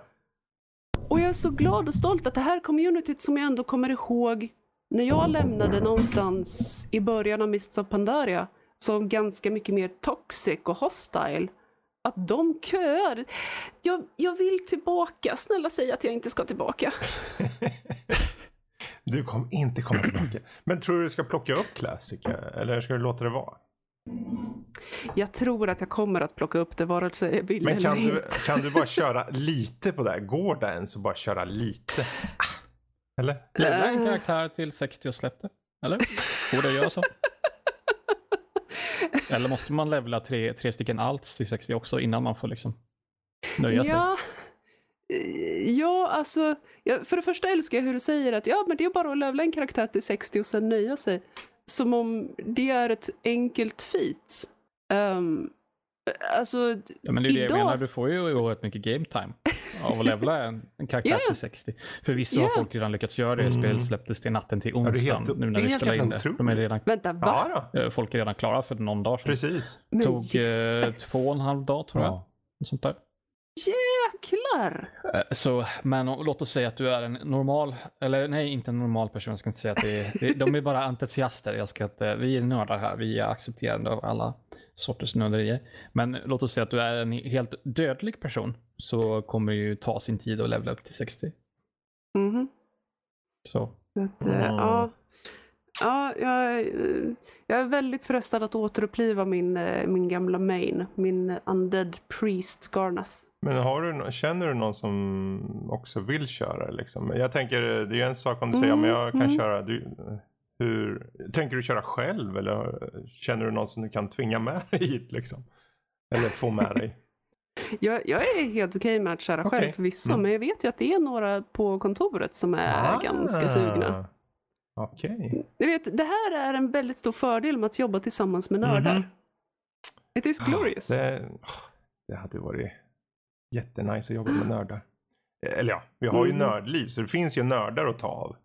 Speaker 2: Och jag är så glad och stolt att det här communityt som jag ändå kommer ihåg när jag lämnade någonstans i början av Mists of Pandaria som ganska mycket mer toxic och hostile. Att de köar. Jag, jag vill tillbaka. Snälla säg att jag inte ska tillbaka.
Speaker 1: Du kommer inte komma tillbaka. Men tror du du ska plocka upp Classic? Eller ska du låta det vara?
Speaker 2: Jag tror att jag kommer att plocka upp det vare sig jag vill
Speaker 1: Men
Speaker 2: eller
Speaker 1: kan du,
Speaker 2: inte.
Speaker 1: kan du bara köra lite på det här? Går det ens att bara köra lite? Eller?
Speaker 2: Äh.
Speaker 3: en karaktär till 60 och släpp det. Eller? Går det att göra så? Eller måste man levla tre, tre stycken allt till 60 också innan man får liksom nöja sig?
Speaker 2: Ja, Eh, ja alltså, för det första älskar jag hur du säger att ja, men det är bara att levla en karaktär till 60 och sen nöja sig. Som om det är ett enkelt feat. Um, alltså,
Speaker 3: Ja, men det är det jag
Speaker 2: idag-
Speaker 3: menar, du får ju oerhört mycket game time av att levla en, en karaktär
Speaker 2: Ja, ja.
Speaker 3: till 60. Förvisso har
Speaker 2: Ja.
Speaker 3: folk redan lyckats göra det,
Speaker 1: Mm.
Speaker 3: spelet släpptes till natten till
Speaker 1: det
Speaker 3: onsdagen
Speaker 1: helt-
Speaker 3: nu när
Speaker 1: det är
Speaker 3: vi spelar in det. De är redan,
Speaker 2: vänta, va?
Speaker 1: Ja
Speaker 3: eh, folk är redan klara för någon dag sedan.
Speaker 1: Precis.
Speaker 2: Men
Speaker 3: tog eh, två och en halv dag tror jag.
Speaker 1: Ja.
Speaker 3: Sånt där.
Speaker 2: Jäklar!
Speaker 3: Eh, Så, men låt oss säga att du är en normal, eller nej, inte en normal person, jag ska inte säga att det är, de är bara entusiaster. Jag ska inte, vi är nördar här, vi är accepterande av alla sorters nörderier. Men låt oss säga att du är en helt dödlig person, så kommer det ju ta sin tid att levla upp till 60.
Speaker 2: Mhm.
Speaker 3: Så.
Speaker 2: Att, eh,
Speaker 1: Mm.
Speaker 2: ja. Ja, jag, eh, jag är väldigt frestad att återuppliva min, eh, min gamla main. Min undead priest Garnath.
Speaker 1: Men har du, känner du någon som också vill köra? Liksom? Jag tänker, det är en sak om du säger,
Speaker 2: Mm,
Speaker 1: men jag kan
Speaker 2: mm.
Speaker 1: köra. Du, hur, tänker du köra själv eller känner du någon som du kan tvinga med dig hit? Liksom? Eller få med dig?
Speaker 2: Jag, jag är helt okej med att köra
Speaker 1: Okej.
Speaker 2: själv förvisso,
Speaker 1: Mm.
Speaker 2: men jag vet ju att det är några på kontoret som är ganska sugna.
Speaker 1: Ah, Okej.
Speaker 2: Vet, det här är en väldigt stor fördel med att jobba tillsammans med nördar.
Speaker 1: Mhm.
Speaker 2: It is glorious.
Speaker 1: Det, det hade varit jättenice att jobba med nördar. Eller ja, vi har ju
Speaker 2: Mm.
Speaker 1: nördliv så det finns ju nördar att ta av.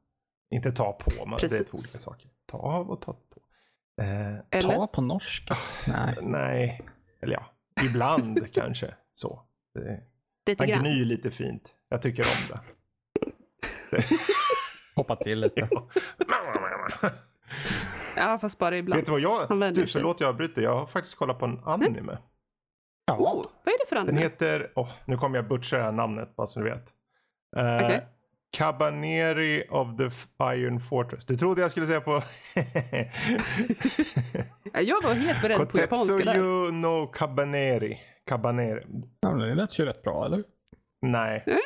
Speaker 1: Inte ta på, men det är två olika saker. Ta av och ta på. Eh,
Speaker 2: Eller?
Speaker 3: Ta på norska? Nej.
Speaker 1: nej, eller ja, ibland kanske så. Det,
Speaker 2: Lite grann.
Speaker 1: gnyr lite fint. Jag tycker om det.
Speaker 3: Hoppa till lite.
Speaker 2: Ja, fast bara ibland.
Speaker 1: Vet du vad jag, du förlåt jag avbryter, jag har faktiskt kollat på en anime.
Speaker 3: Ja.
Speaker 2: Oh, vad är det för
Speaker 1: Den
Speaker 2: anime?
Speaker 1: heter, åh, nu kommer jag butcha det här namnet bara så du vet. Eh,
Speaker 2: Okej.
Speaker 1: Cabaneri of the Iron Fortress. Du trodde jag skulle säga på...
Speaker 2: Ja, jag var helt beredd på japanska där.
Speaker 1: No Cabaneri. Cabaneri.
Speaker 3: Ja, det lät ju rätt bra, eller?
Speaker 1: Nej,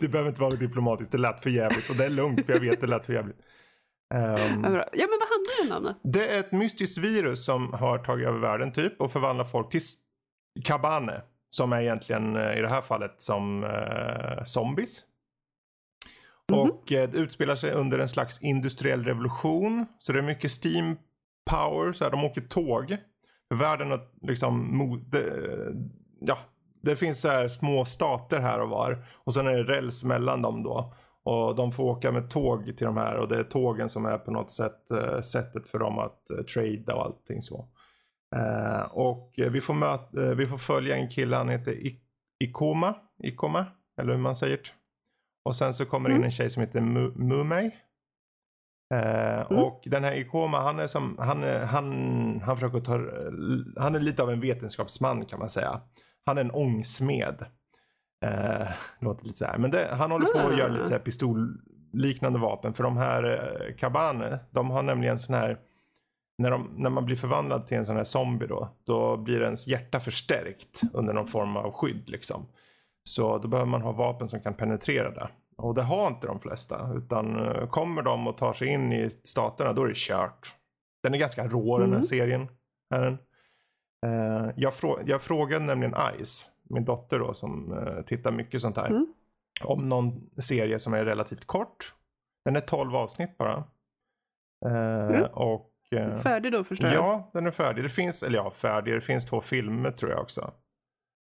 Speaker 1: det behöver inte vara diplomatiskt. Det lät för jävligt och det är lugnt för jag vet det lät för jävligt. Ehm,
Speaker 2: Ja. Ja, men vad handlar den om då?
Speaker 1: det är ett mystiskt virus som har tagit över världen typ och förvandlar folk till kabane. Som är egentligen eh, i det här fallet som eh, zombies.
Speaker 2: Mhm.
Speaker 1: Och eh, det utspelar sig under en slags industriell revolution. Så det är mycket steam power. Så här, de åker tåg. Världen har liksom... det- Ja, det finns så här små stater här och var. Och sen är det räls mellan dem då. Och de får åka med tåg till de här. Och det är tågen som är på något sätt eh, sättet för dem att uh, trada och allting så. Eh, och eh, vi, får möta, eh, vi får följa en kille, han heter I- Ikoma. Ikoma, eller hur man säger det. Och sen så kommer det in
Speaker 2: Mm.
Speaker 1: en tjej som heter Mu- Mumei. Eh,
Speaker 2: Mm.
Speaker 1: Och den här Ikoma, han är som, han, är- han, han försöker ta, han är lite av en vetenskapsman kan man säga. Han är en ångsmed. Eh, låter lite så här. Men det, han håller på att göra lite så här pistolliknande vapen. För de här eh, kabane, de har nämligen sån här när, de, när man blir förvandlad till en sån här zombie då, då blir ens hjärta förstärkt under någon form av skydd liksom. Så då behöver man ha vapen som kan penetrera det. Och det har inte de flesta. Utan eh, kommer de och tar sig in i staterna, då är det kört. Den är ganska rå den här
Speaker 2: Mm.
Speaker 1: serien. Är den. Eh, jag, frå jag frågade nämligen Ice, min dotter då som eh, tittar mycket sånt här.
Speaker 2: Mm.
Speaker 1: Om någon serie som är relativt kort. Den är 12 avsnitt bara. Eh,
Speaker 2: Mm.
Speaker 1: Och eh,
Speaker 2: Färdig då förstår jag.
Speaker 1: Ja, den är färdig. Det finns, eller ja, färdig. Det finns två filmer tror jag också.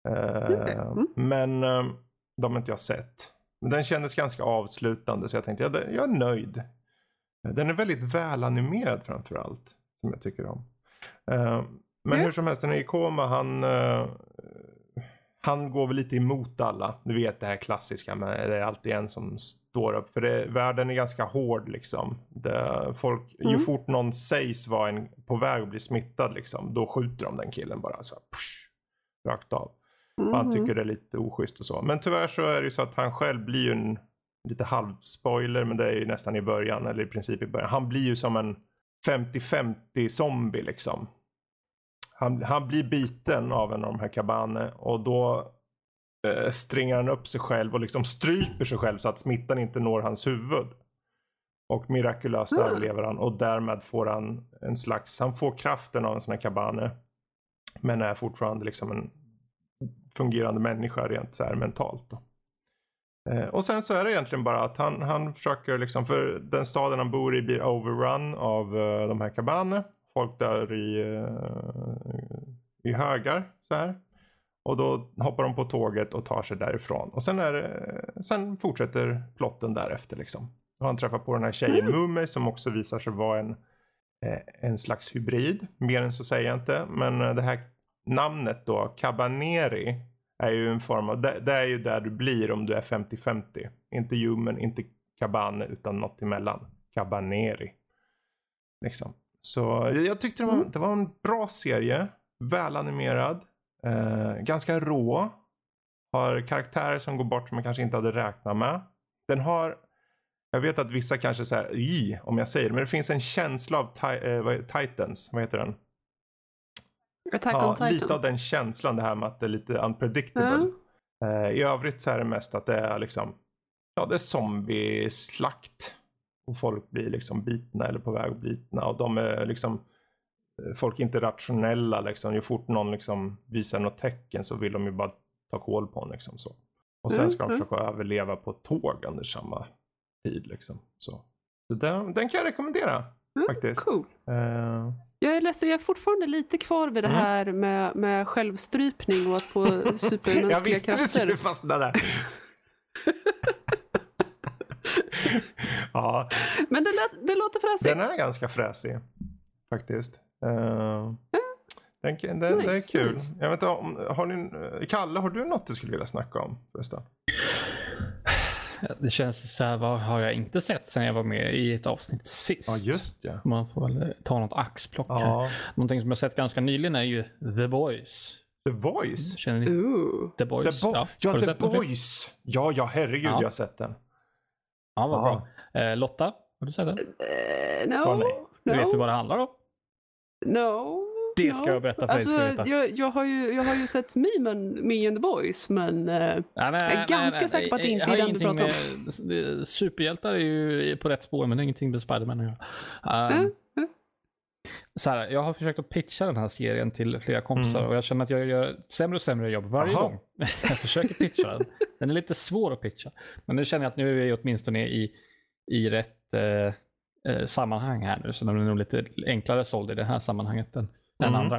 Speaker 2: Okej, mm.
Speaker 1: Men de har inte jag sett. Men den kändes ganska avslutande så jag tänkte ja, det- jag är nöjd. Den är väldigt välanimerad framför allt. Som jag tycker om. Men
Speaker 2: Ja.
Speaker 1: hur som helst, den är i koma. Han, han går väl lite emot alla. Du vet det här klassiska med det är alltid en som står upp. För det, världen är ganska hård liksom. Det, folk, Ju
Speaker 2: Mm.
Speaker 1: fort någon sägs vara en, på väg att bli smittad liksom. Då skjuter de den killen bara så här, psh, rakt av. Och han
Speaker 2: Mhm.
Speaker 1: tycker det är lite oschysst och så. Men tyvärr så är det ju så att han själv blir ju en lite halvspoiler. Men det är ju nästan i början. Eller i princip i början. Han blir ju som en 50-50 zombie liksom. Han, han blir biten av en av de här kabane och då eh, stringar han upp sig själv och liksom stryper sig själv så att smittan inte når hans huvud. Och mirakulöst
Speaker 2: Mm.
Speaker 1: överlever han och därmed får han en slags, han får kraften av en sån här kabane. Men är fortfarande liksom en fungerande människa rent så här mentalt. Då. Eh, och sen så är det egentligen bara att han, han försöker liksom, för den staden han bor i blir overrun av eh, de här kabane. Folk dör i, eh, i högar så här. Och då hoppar de på tåget och tar sig därifrån. Och sen, är sen fortsätter plotten därefter liksom. Och han träffar på den här tjejen Mumei som också visar sig vara en, eh, en slags hybrid. Mer än så säger jag inte. Men eh, det här namnet då, Cabaneri, är ju en form av, det, det är ju där du blir om du är 50-50. Inte human, inte cabane, utan något emellan. Cabaneri. Liksom. Så jag, jag tyckte det var, det var en bra serie. Välanimerad. Eh, ganska rå. Har karaktärer som går bort som man kanske inte hade räknat med. Den har, jag vet att vissa kanske säger i om jag säger det, men det finns en känsla av ti- eh, Titans, vad heter den?
Speaker 2: Attack
Speaker 1: Ja,
Speaker 2: on Titan.
Speaker 1: lite av den känslan det här med att det är lite unpredictable. Eh, I övrigt så är det mest att det är liksom, ja det är zombie-slakt. Och folk blir liksom bitna eller på väg att bitna. Och de är liksom, eh, folk är inte rationella liksom. Ju fort någon liksom visar något tecken så vill de ju bara ta koll på en liksom så. Och sen
Speaker 2: Mm,
Speaker 1: ska de
Speaker 2: mm.
Speaker 1: försöka överleva på tåg under samma tid liksom. Så, så den, den kan jag rekommendera
Speaker 2: Mm,
Speaker 1: faktiskt.
Speaker 2: Cool.
Speaker 1: Eh,
Speaker 2: Jag är ledsen, jag är fortfarande lite kvar vid det
Speaker 1: Mm.
Speaker 2: här med, med självstrypning och att få
Speaker 1: jag
Speaker 2: supermänskliga
Speaker 1: visste du
Speaker 2: krafter.
Speaker 1: skulle fastna där. ja,
Speaker 2: Men det, lät, det låter fräsigt.
Speaker 1: den är ganska fräsig faktiskt. Eh, den, den, den är
Speaker 2: Nice,
Speaker 1: kul.
Speaker 2: nice.
Speaker 1: Jag vet inte, om, har ni, Kalle, har du något du skulle vilja snacka om förresten?
Speaker 3: Det känns så här, vad har jag inte sett sen jag var med i ett avsnitt sist?
Speaker 1: Ja, just ja.
Speaker 3: Man får väl ta något axplock här.
Speaker 1: Ja,
Speaker 3: Någonting som jag sett ganska nyligen är ju The Boys.
Speaker 1: The Voice.
Speaker 3: Känner ni
Speaker 2: Ooh.
Speaker 3: The Boys?
Speaker 1: The Bo- ja,
Speaker 3: du
Speaker 1: The? Boys. Ja, ja, herregud,
Speaker 3: Ja.
Speaker 1: jag har sett den.
Speaker 3: Ja, vad
Speaker 1: Ja.
Speaker 3: bra. Eh, Lotta, har du sett den?
Speaker 2: Eh, no.
Speaker 1: Sa nej.
Speaker 3: Du vet du
Speaker 2: no.
Speaker 3: vad det handlar om?
Speaker 2: No.
Speaker 3: Det ska
Speaker 2: no.
Speaker 3: jag berätta för dig,
Speaker 2: alltså,
Speaker 3: ska
Speaker 2: jag, jag, har ju, jag har ju sett memen Me and the Boys, men... eh,
Speaker 3: Nej, nej,
Speaker 2: Jag är ganska säker på att det inte är den du pratar
Speaker 3: med- det- Superhjältar är ju på rätt spår, men det har ingenting med Spiderman att göra. Um,
Speaker 2: Mm,
Speaker 3: så här, jag har försökt att pitcha den här serien till flera kompisar
Speaker 1: Mm.
Speaker 3: och jag känner att jag gör sämre och sämre jobb varje
Speaker 1: Aha.
Speaker 3: gång. jag försöker pitcha den. Den är lite svår att pitcha. Men nu känner jag att nu är vi åtminstone i, i rätt eh, eh, sammanhang här nu. Så den är nog lite enklare såld i det här sammanhanget än, än
Speaker 1: Mm.
Speaker 3: andra.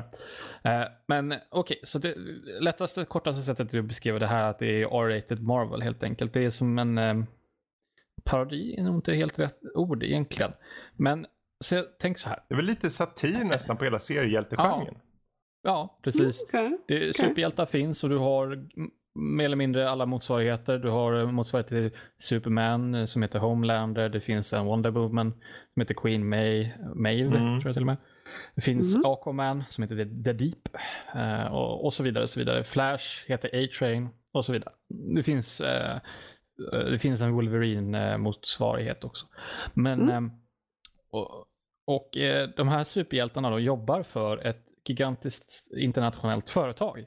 Speaker 3: Eh, men okej, så det lättaste, kortaste sättet att beskriva det här är att det är R-rated Marvel helt enkelt. Det är som en eh, parodi, är nog inte helt rätt ord egentligen. Men så jag, tänk så här.
Speaker 1: Det är väl lite satir nästan på hela seriehjältegenren.
Speaker 3: Ja, precis.
Speaker 2: okej.
Speaker 3: Det, Superhjältar finns och du har mer eller mindre alla motsvarigheter. Du har eh, motsvarighet till Superman eh, som heter Homelander. Det finns en Wonder Woman som heter Queen May, Maeve,
Speaker 1: Mm.
Speaker 3: tror jag till och med. Det finns
Speaker 2: Mm.
Speaker 3: Aquaman som heter The, The Deep eh, och, och så vidare. Så vidare. Flash heter A-Train och så vidare. Det finns, det finns en Wolverine-motsvarighet också. Men
Speaker 2: Mm.
Speaker 3: eh, och, och de här superhjältarna då jobbar för ett gigantiskt internationellt företag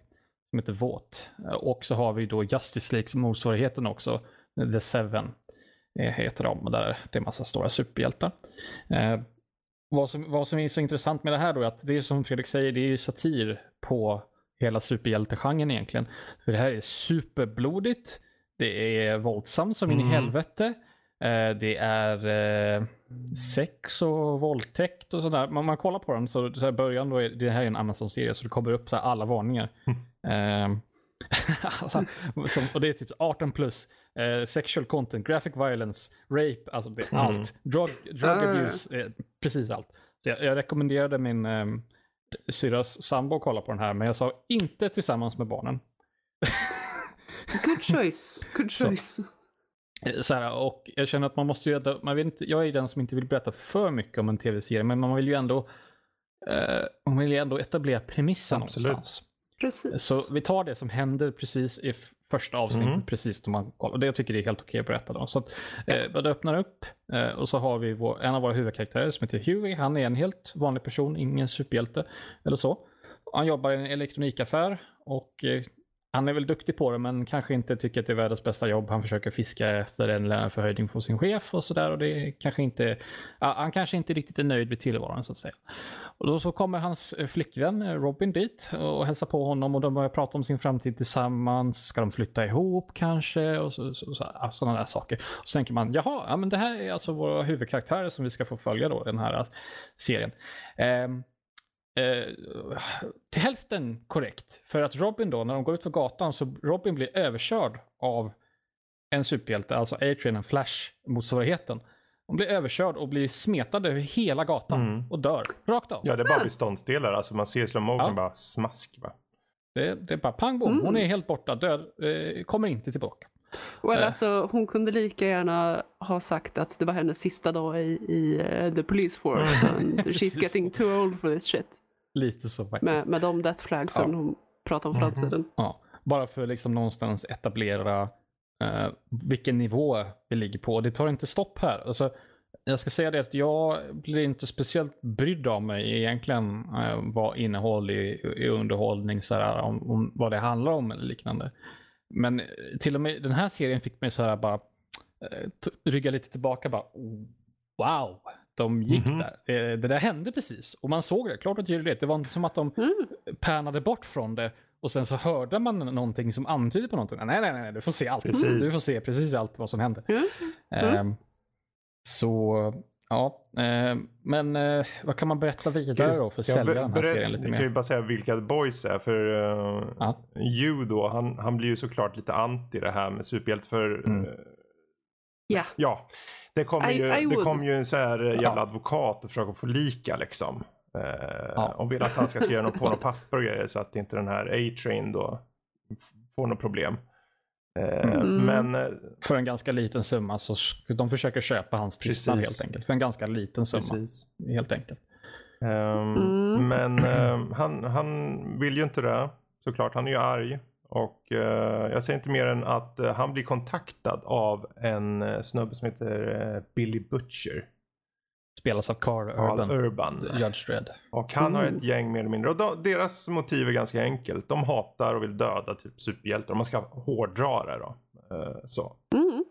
Speaker 3: som heter Vought. Eh, Och så har vi då Justice Leagues motsvarigheten också, The Seven eh, heter de, där det är massa stora superhjältar. Eh, vad, som, vad som är så intressant med det här då är att det är som Fredrik säger, det är ju satir på hela superhjältegenren egentligen. För det här är superblodigt, det är våldsamt som in i
Speaker 1: Mm.
Speaker 3: helvete. Eh, det är eh, sex och våldtäkt och sådär. Man, man kollar på den så, så här början då är det här är en Amazon-serie så det kommer upp så alla varningar. Eh, alla, som, och det är typ 18 plus, eh, sexual content, graphic violence, rape, alltså det är
Speaker 1: Mm.
Speaker 3: allt. Drug, drug
Speaker 2: Ah.
Speaker 3: abuse, eh, precis allt. Så jag, jag rekommenderade min eh, syrras sambo att kolla på den här, men jag sa inte tillsammans med barnen.
Speaker 2: Good choice. Good
Speaker 3: Så.
Speaker 2: choice.
Speaker 3: Eh, Så här, och jag känner att man måste ju man vill inte, jag är den som inte vill berätta för mycket om en tv-serie, men man vill ju ändå, eh, man vill ju ändå etablera premissen
Speaker 1: Absolut.
Speaker 3: någonstans.
Speaker 2: Precis.
Speaker 3: Så vi tar det som händer precis i första avsnittet,
Speaker 1: Mm.
Speaker 3: precis när man kollar. Och det jag tycker det är helt okej att berätta då. Så att, eh, det öppnar upp eh, och så har vi vår, en av våra huvudkaraktärer som heter Huey. Han är en helt vanlig person, ingen superhjälte eller så. Han jobbar i en elektronikaffär och eh, han är väl duktig på det men kanske inte tycker att det är världens bästa jobb. Han försöker fiska efter en löneförhöjning från sin chef och sådär och det är kanske inte, ja, han kanske inte riktigt är nöjd med tillvaron så att säga. Och då så kommer hans eh, flickvän eh, Robin dit och hälsar på honom och de börjar prata om sin framtid tillsammans. Ska de flytta ihop kanske? Och så, så, så, sådana där saker. Och så tänker man, jaha, ja, men det här är alltså våra huvudkaraktärer som vi ska få följa då, den här eh, serien. Ehm, eh, till hälften korrekt. För att Robin då, när de går ut på gatan, så Robin blir överkörd av en superhjälte, alltså A-Train, en Flash-motsvarigheten. Hon blir överkörd och blir smetad över hela gatan
Speaker 1: Mm.
Speaker 3: och dör rakt av.
Speaker 1: Ja, det är bara beståndsdelar. Alltså man ser i slow motion
Speaker 3: Ja.
Speaker 1: bara smask va.
Speaker 3: Det, det är bara pang bom, hon är helt borta, död, eh, kommer inte tillbaka.
Speaker 2: Well,
Speaker 3: Eh.
Speaker 2: alltså, hon kunde lika gärna ha sagt att det var hennes sista dag i, i eh, the police force. and she's getting too old for this shit.
Speaker 3: Lite så faktiskt.
Speaker 2: Med, med de death flagsen
Speaker 3: Ja.
Speaker 2: hon pratar om
Speaker 1: Mhm.
Speaker 2: framtiden.
Speaker 3: Ja, bara för liksom någonstans etablera eh, vilken nivå vi ligger på. Det tar inte stopp här. Alltså, jag ska säga det att jag blir inte speciellt brydd av mig egentligen eh, vad innehåll i, i underhållning, så här, om, om vad det handlar om eller liknande. Men till och med den här serien fick mig så här bara eh, rygga lite tillbaka bara wow, de gick
Speaker 1: Mhm.
Speaker 3: där. Eh, det där hände precis och man såg det, klart och tydligt. Det var inte som att de
Speaker 2: Mm.
Speaker 3: pärnade bort från det och sen så hörde man någonting som antydde på någonting. Nej, nej, nej, du får se allt.
Speaker 1: Precis.
Speaker 3: Du får se precis allt vad som händer.
Speaker 2: Mm.
Speaker 3: Ehm, så, ja. ehm, men eh, vad kan man berätta vidare då för att
Speaker 1: Ja,
Speaker 3: sälja den här serien lite
Speaker 1: Vi kan ju
Speaker 3: mer?
Speaker 1: bara säga vilka Boys är. För uh,
Speaker 3: Ja.
Speaker 1: Hugh då, han, han blir ju såklart lite anti det här med superhjälte. För
Speaker 3: Mm.
Speaker 1: eh,
Speaker 2: Ja.
Speaker 1: ja, det kommer ju,
Speaker 2: I
Speaker 1: det
Speaker 2: would.
Speaker 1: kom ju en så här eh, jävla
Speaker 3: Ja.
Speaker 1: advokat och försöka få lika liksom. Eh,
Speaker 3: Ja.
Speaker 1: Och vill att han ska skriva något på något papper och grejer så att inte den här A-Train då får något problem. Eh,
Speaker 2: Mm.
Speaker 1: Men eh,
Speaker 3: För en ganska liten summa så de försöker köpa hans tystnad helt enkelt. För en ganska liten summa
Speaker 1: precis.
Speaker 3: helt enkelt.
Speaker 1: Ehm,
Speaker 2: Mm.
Speaker 1: Men ehm, han, han vill ju inte det. Såklart, han är ju arg. Och eh, jag säger inte mer än att eh, han blir kontaktad av en uh, snubbe som heter Billy Butcher.
Speaker 3: Spelas av Carl
Speaker 1: Carl
Speaker 3: Urban,
Speaker 1: Urban.
Speaker 3: Judge Dredd.
Speaker 1: Och han har ett gäng mer eller mindre. Och deras motiv är ganska enkelt. De hatar och vill döda typ superhjältar. Om man ska hårdra det då. Eh, så.
Speaker 2: Mm.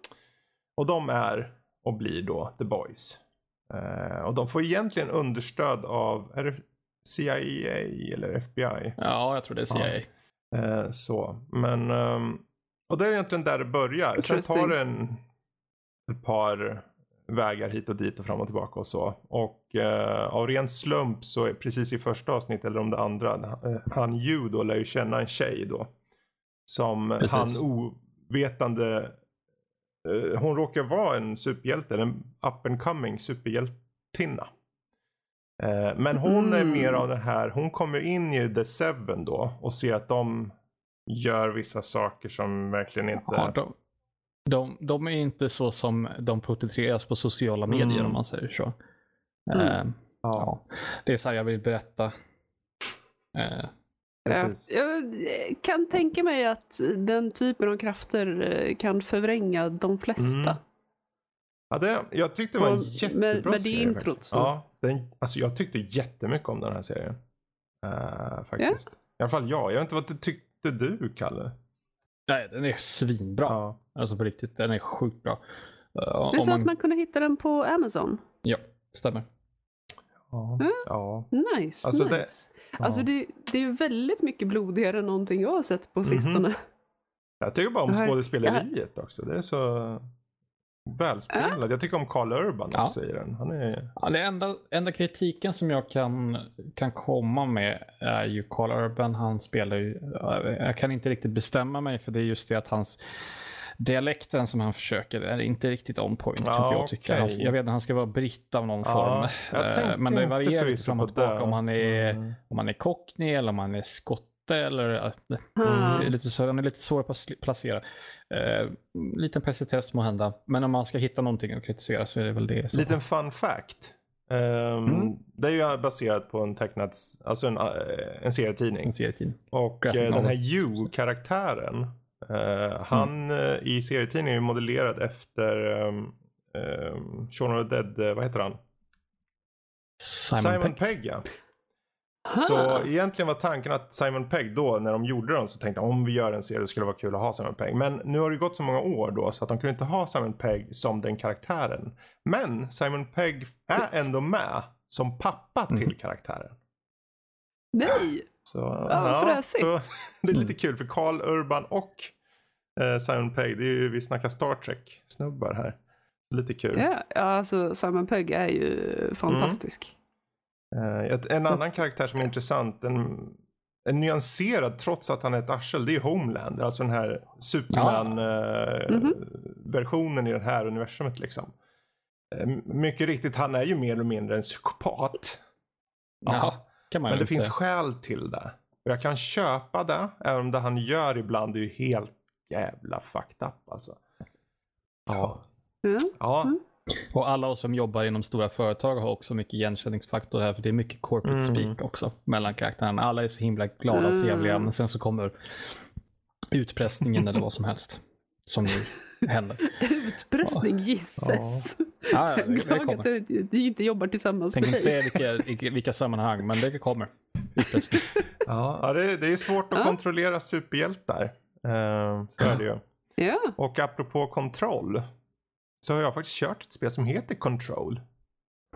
Speaker 1: Och de är och blir då The Boys. Eh, och de får egentligen understöd av, är det CIA eller FBI?
Speaker 3: Ja, jag tror det är CIA.
Speaker 1: Eh, så, men... ehm, och det är egentligen där det börjar. Sen tar det en, ett par vägar hit och dit och fram och tillbaka och så. Och eh, av ren slump så är precis i första avsnittet eller om det andra, eh, han Hugh då lär ju känna en tjej då. Som
Speaker 3: Precis.
Speaker 1: han ovetande, eh, hon råkar vara en superhjälte, en up and coming superhjältinna. Eh, Men hon är
Speaker 2: Mm.
Speaker 1: mer av den här, hon kommer in i The Seven då och ser att de gör vissa saker som verkligen inte...
Speaker 3: Ja, de, de, de är inte så som de porträtteras på sociala medier
Speaker 1: Mm.
Speaker 3: om man säger så.
Speaker 2: Mm.
Speaker 3: Eh, ja. Det är så här jag vill berätta. Eh,
Speaker 1: Precis.
Speaker 2: Ja, jag kan tänka mig att den typen av krafter eh, kan förvränga de flesta.
Speaker 1: Mm. Ja, det, jag tyckte det var en
Speaker 2: Och
Speaker 1: jättebra
Speaker 2: med- med det
Speaker 1: serie.
Speaker 2: introt
Speaker 1: faktiskt.
Speaker 2: så.
Speaker 1: Ja, den, alltså jag tyckte jättemycket om den här serien. Eh, faktiskt. I alla fall jag. Jag vet inte vad tyckte du, Kalle?
Speaker 3: nej, den är svinbra.
Speaker 1: Ja.
Speaker 3: Alltså på riktigt, den är sjukt bra. Uh,
Speaker 2: Du sa
Speaker 3: man...
Speaker 2: att man kunde hitta den på Amazon.
Speaker 3: Ja, stämmer.
Speaker 1: Ja.
Speaker 2: Mm.
Speaker 1: ja.
Speaker 2: Nice,
Speaker 1: Alltså det-
Speaker 2: nice. Alltså det, det är ju väldigt mycket blodigare än någonting jag har sett på
Speaker 1: Mhm.
Speaker 2: sistone.
Speaker 1: Jag tycker bara om
Speaker 2: Det
Speaker 1: skådespeleriet också. Det är så välspelat. Jag tycker om Carl Urban
Speaker 3: Ja.
Speaker 1: också i den. Han är...
Speaker 3: Ja, det enda, enda kritiken som jag kan, kan komma med är ju Carl Urban. Han spelar ju, jag kan inte riktigt bestämma mig för det är just det att hans dialekten som han försöker är inte riktigt on point
Speaker 1: Ja,
Speaker 3: kan inte jag tycka. Han,
Speaker 1: okej.
Speaker 3: jag vet att han ska vara britt av någon
Speaker 1: Ja,
Speaker 3: form. Eh, Men det varierar lite fram och tillbaka om han är,
Speaker 1: Mm.
Speaker 3: om han är cockney eller om han är skotte eller det är lite så, han är lite svår att placera. Eh, liten pesitess må hända. Men om man ska hitta någonting att kritisera så är det väl det. som-
Speaker 1: Liten fun fact. Ehm,
Speaker 3: Mm.
Speaker 1: Det är ju baserat på en tecknad, alltså en, eh, en serietidning.
Speaker 3: en serietidning.
Speaker 1: Och
Speaker 3: Graphic
Speaker 1: eh, den här You-karaktären. Eh, han eh, i serietidningen är ju modellerad efter um, um, Shaun of the Dead, eh, vad heter han?
Speaker 3: Simon,
Speaker 1: Simon
Speaker 3: Pegg.
Speaker 1: Pegg ja.
Speaker 2: Ah.
Speaker 1: Så egentligen var tanken att Simon Pegg då, när de gjorde den, så tänkte de om vi gör en serie skulle det vara kul att ha Simon Pegg. Men nu har det gått så många år då så att de kunde inte ha Simon Pegg som den karaktären. Men Simon Pegg är ändå med som pappa till
Speaker 3: Mm.
Speaker 1: karaktären.
Speaker 2: Nej!
Speaker 1: Så,
Speaker 2: vad fräsigt.
Speaker 1: så det är lite kul för Carl Urban och eh, Simon Pegg, det är ju, vi snackar Star Trek snubbar här. Lite kul.
Speaker 2: Ja, ja, alltså Simon Pegg är ju fantastisk.
Speaker 1: Eh, ett- en annan karaktär som är intressant, en, en nyanserad trots att han är ett arsel, det är Homelander. Alltså den här. Superman-versionen i det här universumet liksom. Eh, mycket riktigt, han är ju mer eller mindre en psykopat.
Speaker 3: Ja, kan man
Speaker 1: Men det finns
Speaker 3: säga.
Speaker 1: skäl till det. Och jag kan köpa det, även om det han gör ibland är ju helt jävla fucked up alltså. Ja.
Speaker 2: Ja.
Speaker 1: Ja.
Speaker 2: Mm.
Speaker 3: Och alla oss som jobbar inom stora företag har också mycket igenkänningsfaktor här, för det är mycket corporate
Speaker 1: Mm.
Speaker 3: speak också mellan karaktärerna. Alla är så himla glada och trevliga,
Speaker 2: Mm.
Speaker 3: men sen så kommer utpressningen eller vad som helst som nu händer.
Speaker 2: Utpressning gisses.
Speaker 3: Ja, ja,
Speaker 2: är
Speaker 3: det, det kommer.
Speaker 2: att vi vi inte jobbar tillsammans
Speaker 3: Tänker
Speaker 2: med
Speaker 3: inte
Speaker 2: dig.
Speaker 3: säga vilka, vilka, sammanhang, men det kommer. Utpressning.
Speaker 1: Ja, ja det, det är svårt att
Speaker 2: Ja.
Speaker 1: kontrollera superhjältar. Eh, så är det ju.
Speaker 2: Ja.
Speaker 1: Och apropå kontroll. Så har jag faktiskt kört ett spel som heter Control.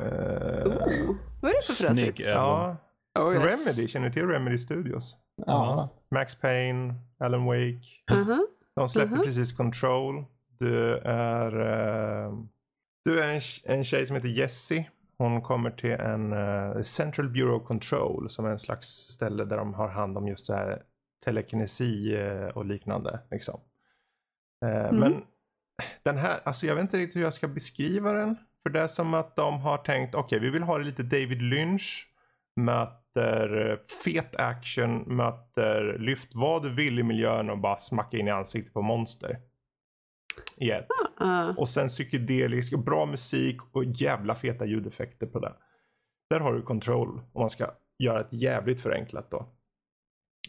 Speaker 1: Eh,
Speaker 2: Oh, vad är det för fräsigt?
Speaker 1: ja,
Speaker 2: Oh, yes.
Speaker 1: Remedy, känner du till Remedy Studios?
Speaker 3: Ja.
Speaker 1: Max Payne, Alan Wake.
Speaker 2: Aha.
Speaker 1: De släppte
Speaker 2: Mhm.
Speaker 1: precis Control. Du är, eh, du är en, en tjej som heter Jessie. Hon kommer till en eh, Central Bureau of Control som är en slags ställe där de har hand om just så här telekinesi eh, och liknande. Liksom. Eh, Men den här, alltså jag vet inte riktigt hur jag ska beskriva den. För det är som att de har tänkt, okej vi vill ha det lite David Lynch. Möter fet action, möter lyft vad du vill i miljön och bara smacka in i ansiktet på monster. I ett.
Speaker 2: Ah.
Speaker 1: Och sen psykedelisk och bra musik och jävla feta ljudeffekter på det. Där har du kontroll om man ska göra ett jävligt förenklat då.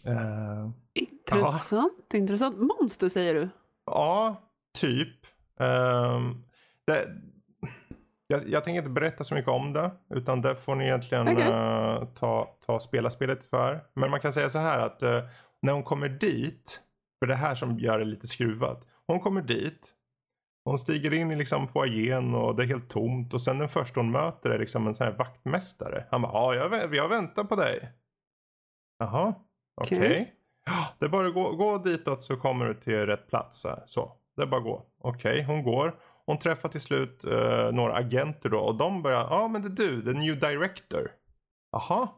Speaker 1: Eh,
Speaker 2: Intressant, intressant. Monster säger du?
Speaker 1: Ja, typ. Ehm, det, jag, jag tänker inte berätta så mycket om det. Utan det får ni egentligen
Speaker 2: Okej.
Speaker 1: eh, ta, ta spela spelet för. Men man kan säga så här att eh, när hon kommer dit. För det här som gör det lite skruvat. Hon kommer dit. Hon stiger in i liksom foajén och det är helt tomt. Och sen den första hon möter är liksom en sån här vaktmästare. Han bara, ja, jag, vä- vi har väntat på dig. Jaha, okej.
Speaker 2: Okej.
Speaker 1: Ja, Det är bara att gå, gå ditåt så kommer du till rätt plats. Så det är bara att gå. Okej, hon går. Hon träffar till slut eh, några agenter då och de börjar, ja ah, men det är du, the new director. Jaha,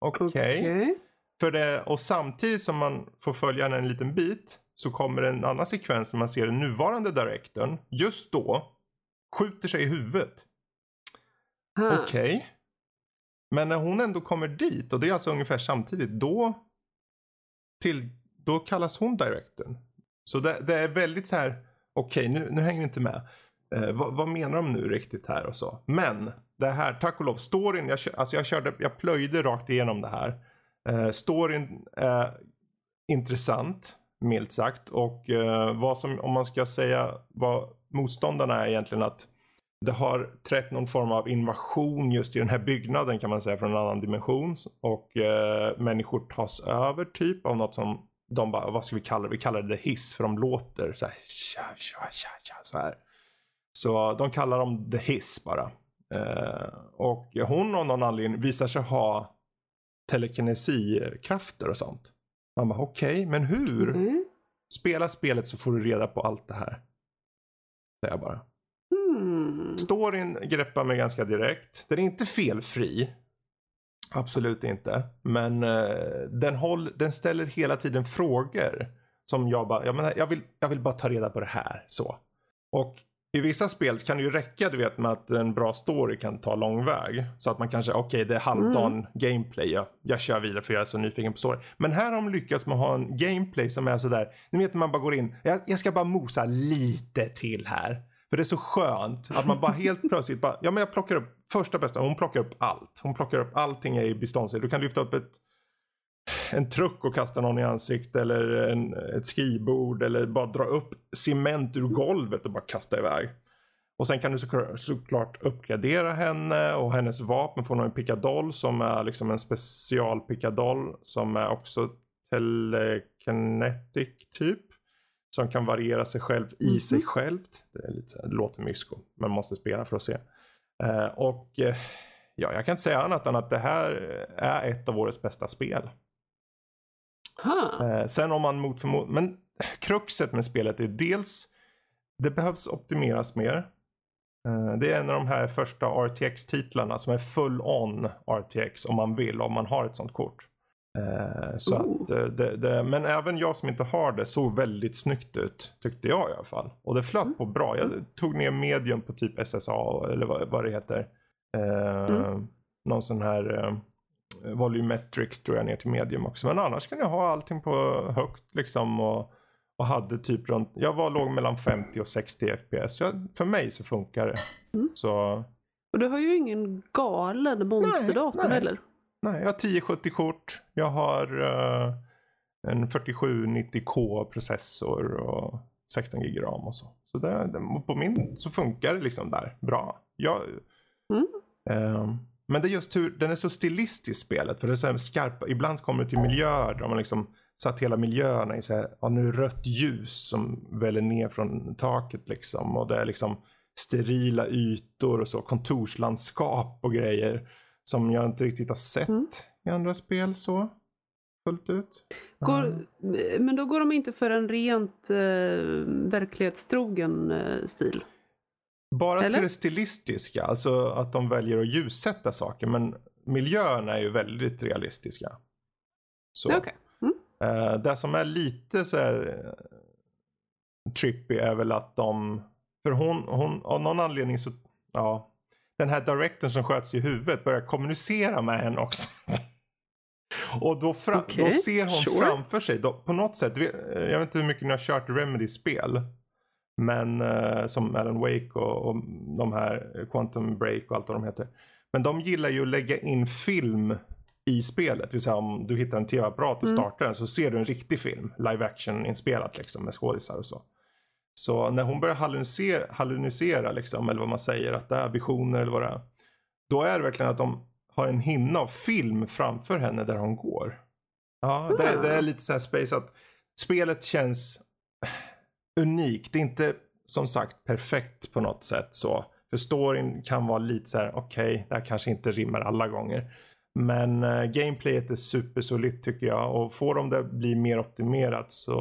Speaker 1: okej.
Speaker 2: Okej.
Speaker 1: För det, och samtidigt som man får följa henne en liten bit så kommer en annan sekvens där man ser den nuvarande directorn just då skjuter sig i huvudet.
Speaker 2: Ha.
Speaker 1: Okej. Men när hon ändå kommer dit och det är alltså ungefär samtidigt då till, då kallas hon directorn. Så det, det är väldigt så här okej nu, nu hänger vi inte med. Eh, vad, vad menar de nu riktigt här och så. Men det här, tack och lov, storyn, jag, alltså jag körde, jag plöjde rakt igenom det här. Eh, storyn är intressant, milt sagt. Och eh, vad som, om man ska säga vad motståndarna är egentligen att det har trätt någon form av invasion just i den här byggnaden kan man säga från en annan dimension. Och eh, människor tas över typ av något som de bara, vad ska vi kalla det? Vi kallar det hiss för de låter så här, tja, tja, tja, tja, så här. Så de kallar dem the hiss bara. Eh, och hon av någon anledning visar sig ha telekinesikrafter och sånt. Man bara okej, okay, men hur?
Speaker 2: Mm.
Speaker 1: Spela spelet så får du reda på allt det här. Säger jag bara.
Speaker 2: Mm.
Speaker 1: Storyn greppar mig ganska direkt. Den är inte felfri. Absolut inte. Men uh, den, håll, den ställer hela tiden frågor. Som jag bara, jag, menar, jag, vill, jag vill bara ta reda på det här. Så. Och i vissa spel kan det ju räcka du vet med att en bra story kan ta lång väg. Så att man kanske, okej okay, det är halvdan mm. gameplay, jag, jag kör vidare för jag är så nyfiken på story. Men här har de lyckats med att ha en gameplay som är sådär, ni vet när man bara går in, jag, jag ska bara mosa lite till här. För det är så skönt att man bara helt plötsligt bara, ja men jag plockar upp första bästa, hon plockar upp allt. Hon plockar upp allting i beståndsdel. Du kan lyfta upp ett en truck och kasta någon i ansiktet eller en, ett skrivbord eller bara dra upp cement ur golvet och bara kasta iväg. Och sen kan du såklart, uppgradera henne och hennes vapen får någon pickadoll som är liksom en special pickadoll som är också telekinetic typ. Som kan variera sig själv i mm -hmm. sig självt. Det, är lite, det låter mysko, men måste spela för att se. Uh, och uh, ja, jag kan inte säga annat än att det här är ett av årets bästa spel.
Speaker 2: Eh,
Speaker 1: sen om man mot förmodan, men kruxet med spelet är dels det behövs optimeras mer. Eh, det är en av de här första RTX-titlarna som är full on RTX om man vill, om man har ett sånt kort. Eh, så att det, det, men även jag som inte har det såg väldigt snyggt ut. Tyckte jag i alla fall. Och det flöt
Speaker 2: Mm.
Speaker 1: på bra. Jag tog ner medium på typ SSA eller vad, vad det heter.
Speaker 2: Mm.
Speaker 1: Någon sån här volumetrics tror jag ner till medium också. Men annars kan jag ha allting på högt liksom. Och, och hade typ runt, jag var låg mellan 50 och 60 FPS. Jag, för mig så funkar det.
Speaker 2: Mm.
Speaker 1: Så
Speaker 2: Och du har ju ingen galen monsterdator heller.
Speaker 1: nej, jag har 1070 kort. Jag har eh, en 4790K processor och 16 GB ram och så. Så det, det, på min så funkar det liksom där bra. Jag,
Speaker 2: Mm.
Speaker 1: ehm, men det är just hur, den är så stilistisk spelet. För det är så här skarpa, ibland kommer det till miljöer där man liksom satt hela miljöerna i så här, ja, nu rött ljus som väller ner från taket liksom. Och det är liksom sterila ytor och så, kontorslandskap och grejer. Som jag inte riktigt har sett
Speaker 2: Mm.
Speaker 1: i andra spel så. Fullt ut.
Speaker 2: Går,
Speaker 1: Mm.
Speaker 2: Men då går de inte för en rent eh, verklighetstrogen eh, stil?
Speaker 1: Bara
Speaker 2: Eller?
Speaker 1: till det stilistiska, alltså att de väljer att ljussätta saker. Men miljöerna är ju väldigt realistiska. Så.
Speaker 2: Okej. Mm.
Speaker 1: Eh, det som är lite så här, eh, trippy är väl att de, för hon, hon av någon anledning så, ja, den här directorn som sköts i huvudet börjar kommunicera med henne också. Och då,
Speaker 2: Okej,
Speaker 1: då ser hon
Speaker 2: sure.
Speaker 1: framför sig, då, på något sätt, eh, jag vet inte hur mycket ni har kört Remedy-spel. Men eh, som Alan Wake och, och de här Quantum Break och allt vad de heter. Men de gillar ju att lägga in film i spelet. Det vill säga om du hittar en tv-apparat och
Speaker 2: Mm.
Speaker 1: startar den så ser du en riktig film. Live action inspelat liksom med skådisar och så. Så när hon börjar hallunisera, hallunisera liksom, eller vad man säger, att det är visioner eller vad det är. Då är det verkligen att de har en hinna av film framför henne där hon går. Ja, det, det är lite så här space att spelet känns unikt. Det är inte som sagt perfekt på något sätt så. För storyn kan vara lite så här, okej, det här kanske inte rimmar alla gånger. Men uh, gameplayet är supersolitt tycker jag och får de det bli mer optimerat så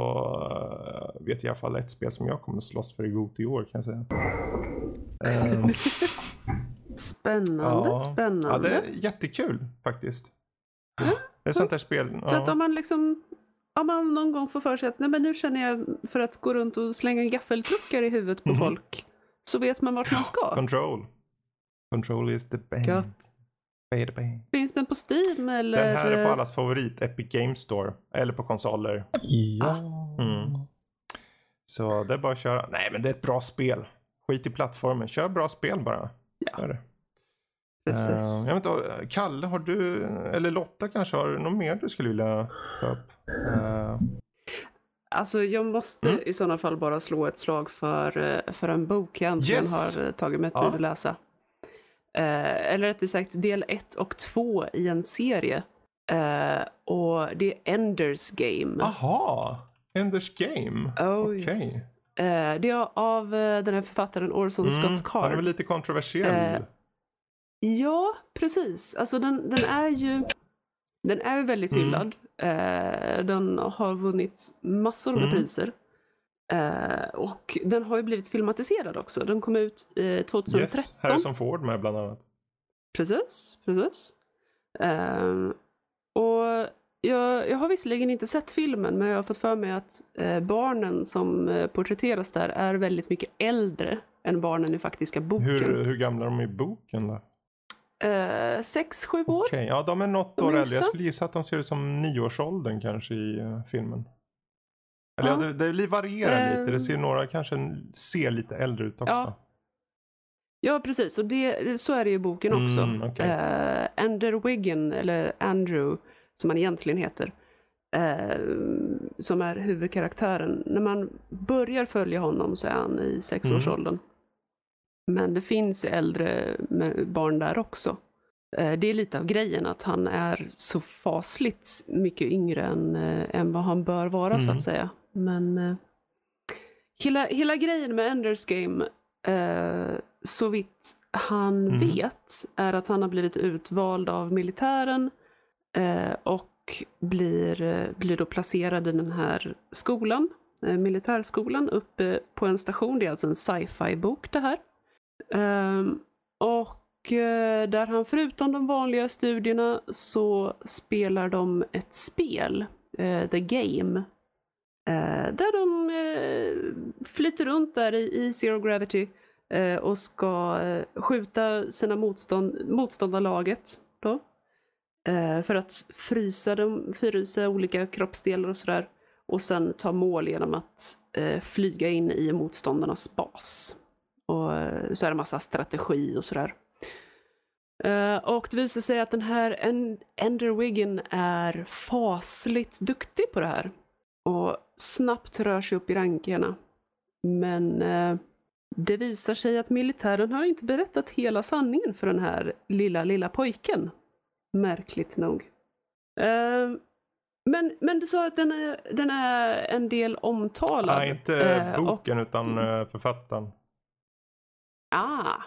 Speaker 1: uh, vet jag i alla fall ett spel som jag kommer slåss för i GOT i år kan jag säga. Ehm,
Speaker 2: Spännande,
Speaker 1: Ja.
Speaker 2: spännande.
Speaker 1: ja, det är jättekul faktiskt. Det är sånt här spel.
Speaker 2: Så att
Speaker 1: Ja.
Speaker 2: om man liksom om man någon gång får för sig att nej, men nu känner jag för att gå runt och slänga en gaffeltruckare i huvudet på
Speaker 1: Mhm.
Speaker 2: folk. Så vet man vart man ska.
Speaker 1: Control. Control is the band.
Speaker 2: Gött.
Speaker 1: Bang.
Speaker 2: Finns den på Steam eller?
Speaker 1: Den här är på allas favorit Epic Games Store. Eller på konsoler.
Speaker 3: Ja.
Speaker 1: Mm. Så det är bara att köra. Nej men det är ett bra spel. Skit i plattformen. Kör bra spel bara.
Speaker 2: Ja.
Speaker 1: Gör det.
Speaker 2: Precis.
Speaker 1: Eh, jag vet inte, Kalle har du, eller Lotta kanske, har du något mer du skulle vilja ta upp? Eh,
Speaker 2: Alltså jag måste
Speaker 1: Mm.
Speaker 2: i sådana fall bara slå ett slag för, eh, för en bok jag äntligen
Speaker 1: Yes!
Speaker 2: har eh, tagit mig tid
Speaker 1: Ja.
Speaker 2: att läsa. Eh, eller rättare sagt del 1 och 2 i en serie. Eh, och det är Enders Game.
Speaker 1: aha, Enders Game.
Speaker 2: Oh,
Speaker 1: Okej.
Speaker 2: yes. Eh, det är av den här författaren Orson
Speaker 1: Mm,
Speaker 2: Scott
Speaker 1: Han är
Speaker 2: Card.
Speaker 1: väl lite kontroversiell.
Speaker 2: Eh, Ja, precis. Alltså den, den är ju... Den är väldigt
Speaker 1: Mm.
Speaker 2: hyllad. Eh, den har vunnit massor med
Speaker 1: Mm.
Speaker 2: priser. Eh, och den har ju blivit filmatiserad också. Den kom ut eh, 2013.
Speaker 1: Yes, Harrison Ford med bland annat.
Speaker 2: Precis, precis. Ehm, och jag, jag har visserligen inte sett filmen men jag har fått för mig att eh, barnen som eh, porträtteras där är väldigt mycket äldre än barnen i faktiska boken.
Speaker 1: Hur, hur gamla är de i boken då?
Speaker 2: Eh, sex, sju år?
Speaker 1: Okej, ja de är något
Speaker 2: De
Speaker 1: år äldre. Jag skulle gissa att de ser ut som nioårsåldern kanske i uh, filmen. Eller ja,
Speaker 2: Ja.
Speaker 1: det, det varierar lite. Det
Speaker 2: Ehm.
Speaker 1: ser några kanske ser lite äldre ut också.
Speaker 2: Ja, Ja, precis. Och det, så är det ju i boken också.
Speaker 1: Mm, okej.
Speaker 2: Eh, Andrew Wiggin, eller Andrew som han egentligen heter, eh, som är huvudkaraktären. När man börjar följa honom så är han i sexårsåldern. Men det finns ju äldre barn där också. Eh, det är lite av grejen att han är så fasligt mycket yngre än, eh, än vad han bör vara så
Speaker 1: Mm.
Speaker 2: att säga. Men eh, hela, hela grejen med Enders Game, eh, så vitt han
Speaker 1: Mm.
Speaker 2: vet, är att han har blivit utvald av militären eh, och blir, blir då placerad i den här skolan, eh, militärskolan, uppe på en station. Det är alltså en sci-fi-bok det här. Ehm, och eh, där han förutom de vanliga studierna så spelar de ett spel, eh, The Game. Eh, där de flyter runt där i, i Zero Gravity och ska skjuta sina motstånd, motståndarlaget då. För att frysa, dem, frysa olika kroppsdelar och sådär. Och sen ta mål genom att flyga in i motståndarnas bas. Och eh, så är det massa strategi och sådär. Eh, och det visar sig att den här En- Ender Wiggin är fasligt duktig på det här. Och snabbt rör sig upp i rankerna. Men eh, det visar sig att militären har inte berättat hela sanningen för den här lilla, lilla pojken. Märkligt nog. Men, men du sa att den är, den är en del omtalad.
Speaker 1: Nej, inte boken utan författaren.
Speaker 2: Ah,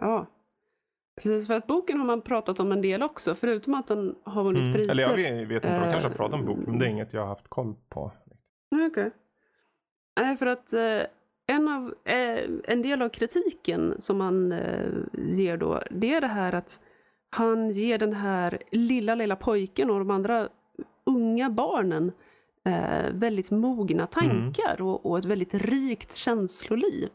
Speaker 2: ja. Precis, för att boken har man pratat om en del också, förutom att den har vunnit
Speaker 1: Mm.
Speaker 2: priser.
Speaker 1: Eller jag vet, vet inte, de kanske har
Speaker 2: Eh,
Speaker 1: pratat om boken, men det är inget jag har haft koll på.
Speaker 2: Mm, Okej. Nej, för att eh, en, av, eh, en del av kritiken som man eh, ger då, det är det här att han ger den här lilla, lilla pojken och de andra unga barnen eh, väldigt mogna tankar och, och ett väldigt rikt känsloliv.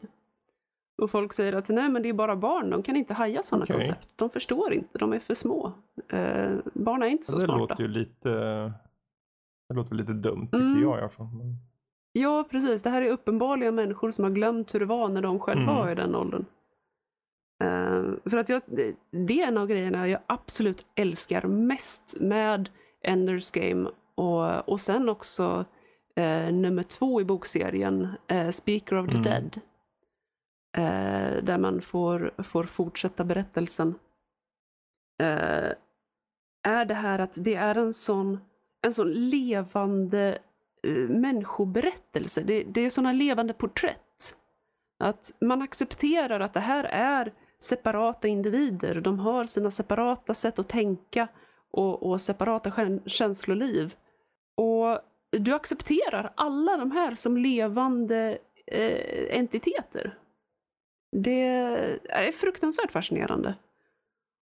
Speaker 2: Och folk säger att nej men det är bara barn, de kan inte haja sådana
Speaker 1: Okej.
Speaker 2: koncept. De förstår inte, de är för små. Eh, barn är inte så
Speaker 1: det
Speaker 2: smarta.
Speaker 1: låter ju lite... Det låter lite dumt tycker
Speaker 2: Mm.
Speaker 1: jag i alla fall.
Speaker 2: Ja, precis. Det här är uppenbarligen människor som har glömt hur det var när de själva
Speaker 1: Mm.
Speaker 2: var i den åldern. Eh, för att jag, det- det är en av grejerna jag absolut älskar mest med Enders Game och, och sen också eh, nummer två i bokserien, eh, Speaker of the
Speaker 1: Mm.
Speaker 2: Dead. Eh, där man får, får fortsätta berättelsen. Eh, är det här att det är en sån, en sån levande eh, människoberättelse. Det, det är såna levande porträtt. Att man accepterar att det här är separata individer. De har sina separata sätt att tänka och, och separata känsloliv. Och du accepterar alla de här som levande eh, entiteter. Det är fruktansvärt fascinerande.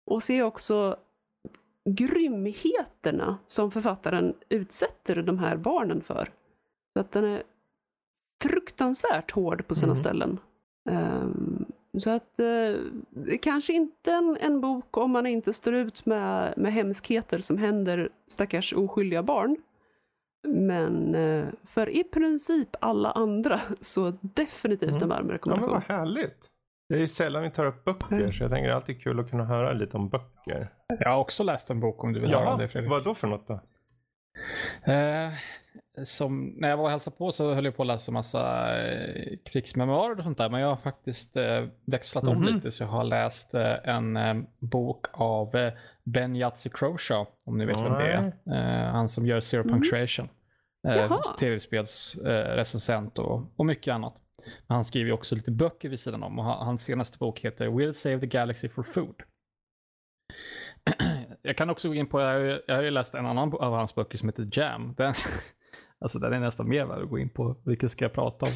Speaker 2: Och se också grymheterna som författaren utsätter de här barnen för. Så att den är fruktansvärt hård på sina
Speaker 1: Mm.
Speaker 2: ställen. Ehm, så att eh, kanske inte en, en bok om man inte står ut med, med hemskheter som händer stackars oskyldiga barn. Men eh, för i princip alla andra så definitivt en
Speaker 1: Mm.
Speaker 2: varm
Speaker 1: Ja men
Speaker 2: rekommendation.
Speaker 1: vad härligt. Det är sällan vi tar upp böcker
Speaker 2: Mm.
Speaker 1: så jag tänker det är alltid kul att kunna höra lite om böcker.
Speaker 3: Jag har också läst en bok om du vill höra om det
Speaker 1: Ja,
Speaker 3: Fredrik.
Speaker 1: vad då för något då?
Speaker 3: Eh, som, när jag var och hälsade på så höll jag på att läsa massa eh, krigsmemoarer och sånt där. Men jag har faktiskt eh, växlat om
Speaker 1: Mhm.
Speaker 3: lite så jag har läst eh, en eh, bok av eh, Ben Yatzy Croshaw. Om ni vet vem det är. Eh, han som gör Zero
Speaker 2: Mhm.
Speaker 3: Punctuation. Eh,
Speaker 2: Jaha.
Speaker 3: Tv-spels eh, recensent och, och mycket annat. Men han skriver också lite böcker vid sidan om och ha- hans senaste bok heter We'll Save the Galaxy for Food. jag kan också gå in på, jag, har ju läst en annan av hans böcker som heter Jam. Den, alltså den är nästan mer värd att gå in på. Vilken ska jag prata om?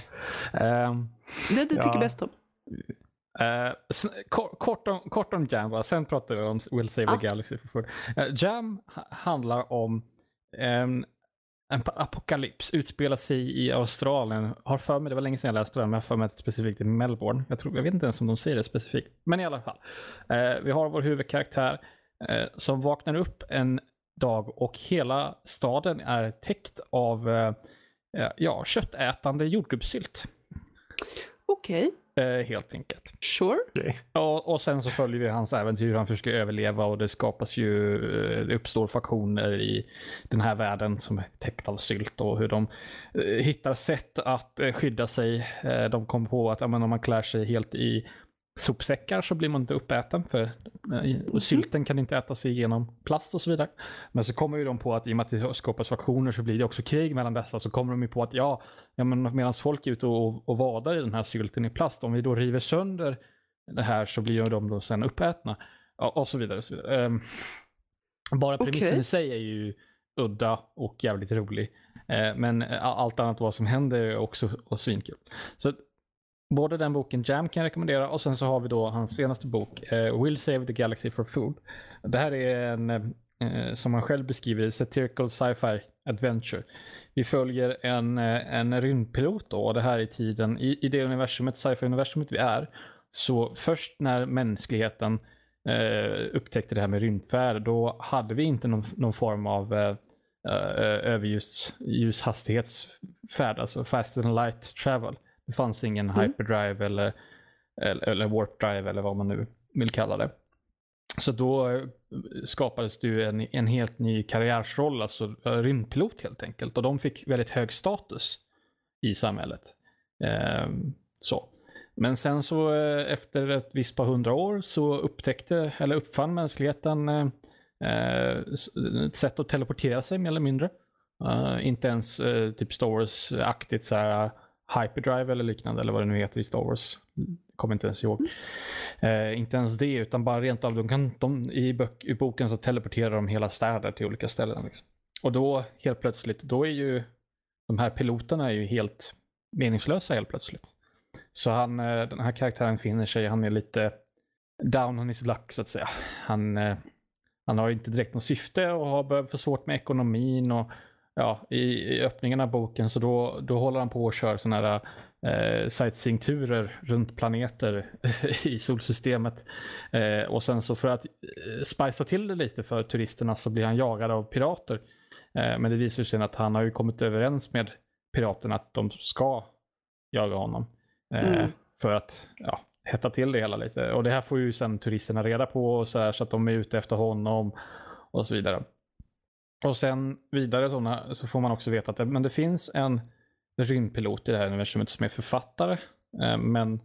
Speaker 3: Um,
Speaker 2: det du tycker ja. bäst om.
Speaker 3: Uh, kort, kort, om, kort om Jam bara, sen pratar vi om Will Save ah. the Galaxy. For uh, Jam handlar om en, en apokalyps, utspelar sig i Australien. Har för mig, det var länge sedan jag läste den, men jag har för mig att specifikt i Melbourne. Jag, tror, jag vet inte ens om de säger det specifikt, men i alla fall. Eh, vi har vår huvudkaraktär eh, som vaknar upp en dag och hela staden är täckt av eh, ja, köttätande jordgubbssylt.
Speaker 2: Okej. Okay.
Speaker 3: Eh, helt enkelt.
Speaker 2: Sure.
Speaker 3: Okay. Och, och sen så följer vi hans äventyr. Han försöker överleva och det skapas ju, eh, det uppstår faktioner i den här världen som är täckt av sylt och hur de eh, hittar sätt att eh, skydda sig. De kom på att ja, men om man klär sig helt i sopsäckar så blir man inte uppäten för mm. sylten kan inte äta sig igenom plast och så vidare. Men så kommer ju de på att i och med att det skapas faktioner så blir det också krig mellan dessa. Så kommer de ju på att ja, ja men medan folk är ute och, och vadar i den här sylten i plast, om vi då river sönder det här så blir ju de då sen uppätna. Och, och så vidare. Och så vidare. Um, bara premissen okay. i sig är ju udda och jävligt rolig. Uh, men allt annat vad som händer är också och svinkul. Så både den boken Jam kan jag rekommendera och sen så har vi då hans senaste bok eh, uh, Will Save the Galaxy for Food. Det här är en, uh, som han själv beskriver, satirical sci-fi adventure. Vi följer en, uh, en rymdpilot då, och det här är tiden, i, i det universumet, sci-fi universumet vi är, så först när mänskligheten upptäckte det här med rymdfärd, då hade vi inte någon, någon form av uh, överljushastighetsfärd, alltså faster than light travel. Det fanns ingen mm. hyperdrive eller, eller, eller warp drive eller vad man nu vill kalla det. Så då eh, skapades det ju en, en helt ny karriärsroll, alltså rymdpilot helt enkelt. Och de fick väldigt hög status i samhället. Eh, så. Men sen så eh, efter ett visst par hundra år så upptäckte, eller uppfann mänskligheten eh, eh ett sätt att teleportera sig mer eller mindre. Uh, inte ens uh, typ Star Wars-aktigt så här hyperdrive eller liknande eller vad det nu heter i Star Wars. Kommer inte ens ihåg. Eh, inte ens det utan bara rent av de kan, de, i, bok, i boken så teleporterar de hela städer till olika ställen. Liksom. Och då helt plötsligt, då är ju de här piloterna är ju helt meningslösa helt plötsligt. Så han, eh, den här karaktären finner sig, han är lite down on his luck så att säga. Han, eh, han har inte direkt något syfte och har få svårt med ekonomin och ja, i, i öppningen av boken så då, då håller han på och kör sådana här eh, sightseeingturer runt planeter i solsystemet. Eh, och sen så för att eh, spicea till det lite för turisterna så blir han jagad av pirater. Eh, men det visar sig att han har ju kommit överens med piraterna att de ska jaga honom. Eh, mm. För att ja, hetta till det hela lite. Och det här får ju sen turisterna reda på så, här, så att de är ute efter honom och så vidare. Och sen vidare såna, så får man också veta att det, men det finns en rymdpilot i det här universumet som är författare. Eh, men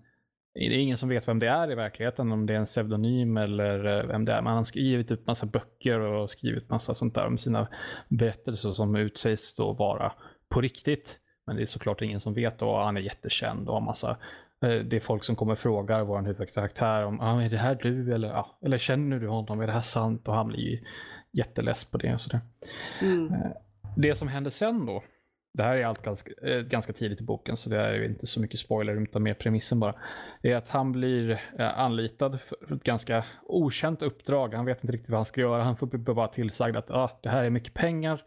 Speaker 3: det är ingen som vet vem det är i verkligheten, om det är en pseudonym eller eh, vem det är. Men han har skrivit ut massa böcker och skrivit massa sånt där om sina berättelser som utsägs då vara på riktigt. Men det är såklart ingen som vet och han är jättekänd och har massa eh, det är folk som kommer och frågar vår huvudkaraktär om ah, är det här du eller, ah, eller känner du honom, är det här sant? Och han blir ju jätteless på det. Och sådär. Mm. Eh, det som händer sen då, det här är allt ganska, äh, ganska tidigt i boken så det är inte så mycket spoiler utan mer premissen bara. är att han blir äh, anlitad för ett ganska okänt uppdrag. Han vet inte riktigt vad han ska göra. Han får bara tillsagd att ah, det här är mycket pengar.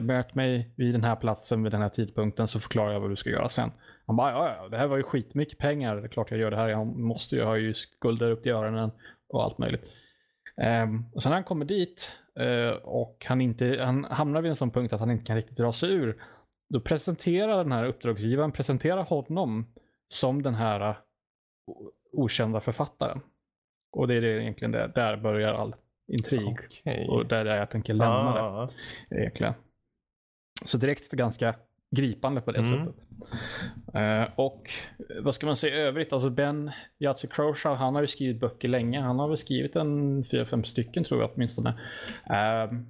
Speaker 3: Möt mig vid den här platsen vid den här tidpunkten så förklarar jag vad du ska göra sen. Han bara ja, ja, det här var ju skitmycket pengar. Det är klart jag gör det här. Jag måste ju, jag har ju skulder upp till öronen och allt möjligt. Um, och sen när han kommer dit uh, och han, inte, han hamnar vid en sån punkt att han inte kan riktigt dra sig ur. Då presenterar den här uppdragsgivaren presenterar honom som den här uh, okända författaren. Och det är det egentligen det, där börjar all intrig. Okay. Och där är jag tänker lämna ah. det. Egentligen. Så direkt ganska gripande på det mm. sättet. Uh, och vad ska man säga i övrigt? Alltså Ben Yatzy Croshaw, han har ju skrivit böcker länge. Han har väl skrivit en fyra, fem stycken tror jag åtminstone. Uh,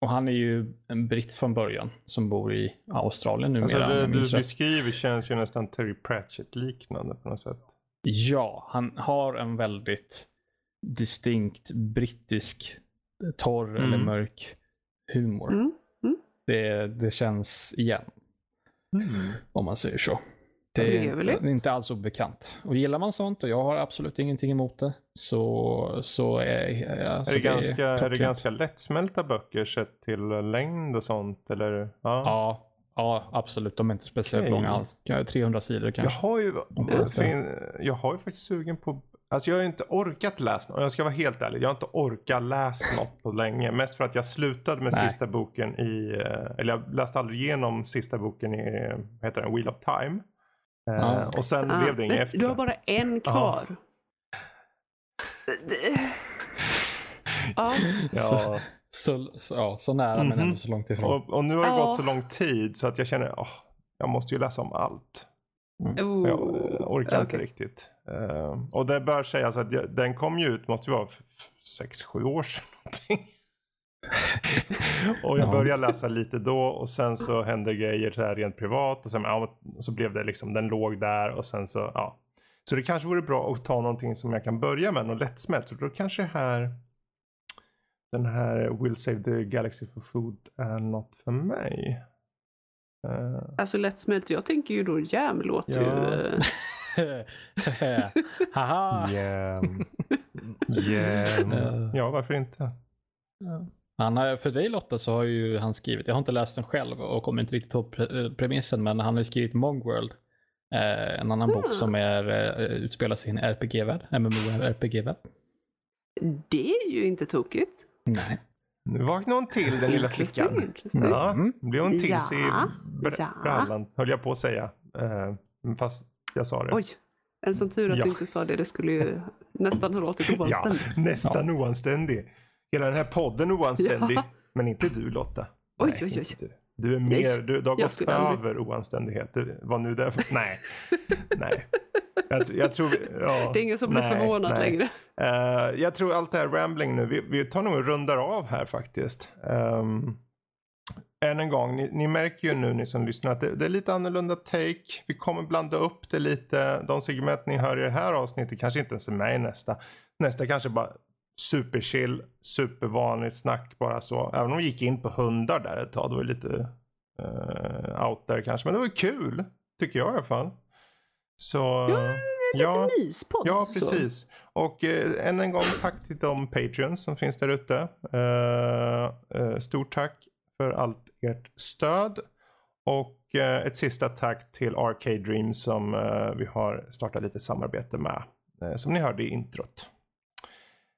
Speaker 3: och han är ju en britt från början som bor i Australien numera.
Speaker 1: Alltså det du beskriver känns ju nästan Terry Pratchett-liknande på något sätt.
Speaker 3: Ja, han har en väldigt distinkt brittisk torr eller
Speaker 1: Mm.
Speaker 3: mörk humor.
Speaker 2: Mm.
Speaker 3: Det, det känns igen,
Speaker 1: Mm.
Speaker 3: om man säger så. Det
Speaker 2: Alltså,
Speaker 3: är,
Speaker 2: Trevligt.
Speaker 3: det är inte alls obekant. Och gillar man sånt, och jag har absolut ingenting emot det, så, så är, alltså
Speaker 1: är, det ganska, är det
Speaker 3: klockrent.
Speaker 1: ganska lättsmälta böcker sett till längd och sånt? Eller? Ja.
Speaker 3: Ja, ja, absolut. De är inte speciellt
Speaker 1: Okej.
Speaker 3: långa alls. 300 sidor
Speaker 1: Jag
Speaker 3: kanske.
Speaker 1: har ju, jag har ju faktiskt sugen på Alltså jag har ju inte orkat läsa något. Jag ska vara helt ärlig. Jag har inte orkat läsa något på länge. Mest för att jag slutade med
Speaker 3: Nej.
Speaker 1: sista boken i... eh, Eller jag läste aldrig igenom sista boken i, vad heter den, Wheel of Time. Eh,
Speaker 3: Ja.
Speaker 1: Och sen
Speaker 2: Ah,
Speaker 1: blev det inget efter
Speaker 2: du har bara en kvar. Det- Ja,
Speaker 1: Ja.
Speaker 3: Så, så, ja, så nära men
Speaker 1: Mhm.
Speaker 3: ändå så långt ifrån.
Speaker 1: Och, och nu har det
Speaker 2: Ja.
Speaker 1: gått så lång tid så att jag känner att jag måste ju läsa om allt.
Speaker 2: Oh.
Speaker 1: Jag eh, orkar inte
Speaker 2: Okej.
Speaker 1: riktigt. Eh, och det bör sägas att jag, den kom ju ut, måste ju vara 6-7 år sedan någonting. och jag
Speaker 3: Ja.
Speaker 1: började läsa lite då och sen så hände grejer så här rent privat och sen ja, så blev det liksom, den låg där och sen så ja. Så det kanske vore bra att ta någonting som jag kan börja med, något lättsmält. Så då kanske här den här Will Save the Galaxy for Food är något för mig. Eh,
Speaker 2: Alltså lättsmält, jag tänker ju då jam låter
Speaker 1: Ja.
Speaker 2: ju... eh,
Speaker 3: Haha!
Speaker 1: Jam. Jam.
Speaker 3: Ja.
Speaker 1: Ja, varför inte?
Speaker 3: Han har, för dig Lotta så har ju han skrivit, jag har inte läst den själv och kommer inte riktigt ihåg eh, premissen, men han har ju skrivit Mongworld. Eh, en annan
Speaker 2: Ah.
Speaker 3: bok som är, utspelar sig i en RPG-värld, MMO-RPG-värld.
Speaker 2: Det är ju inte tokigt.
Speaker 3: Nej.
Speaker 1: Nu vaknade hon till den lilla flickan.
Speaker 2: interesting.
Speaker 1: Ja,
Speaker 3: Mm.
Speaker 1: blev hon till sig i
Speaker 2: Ja,
Speaker 1: br-
Speaker 2: ja.
Speaker 1: brallan, höll jag på att säga. Eh, fast jag sa det.
Speaker 2: Oj, en sån tur att
Speaker 1: Ja.
Speaker 2: du inte sa det. Det skulle ju nästan ha låtit
Speaker 1: ja,
Speaker 2: oanständigt.
Speaker 1: nästan oanständig. Hela den här podden oanständig.
Speaker 2: Ja.
Speaker 1: Men inte du Lotta.
Speaker 2: Oj,
Speaker 1: Nej,
Speaker 2: oj, oj.
Speaker 1: Du. är mer, du, du har gått över oanständighet. Det var nu därför. Nej. Nej. Jag, jag tror, ja,
Speaker 2: Det är ingen som blir förvånad
Speaker 1: nej.
Speaker 2: längre.
Speaker 1: Eh, jag tror allt det här rambling nu, vi, vi tar nog och rundar av här faktiskt. Um, än en gång, ni, ni märker ju nu ni som lyssnar att det, det är lite annorlunda take. Vi kommer blanda upp det lite. De segment ni hör i det här avsnittet kanske inte ens är med i nästa. Nästa kanske bara superchill, supervanligt snack bara så. Även om vi gick in på hundar där ett tag. Det var lite uh, out där kanske. Men det var kul, tycker jag i alla fall. Så...
Speaker 2: Ja, Lite myspodd.
Speaker 1: Ja,
Speaker 2: så.
Speaker 1: precis. Och eh, än en gång tack till de Patreons som finns där ute. Eh, eh, stort tack för allt ert stöd. Och eh, ett sista tack till Arcade Dreams som eh, vi har startat lite samarbete med. Eh, som ni hörde i introt.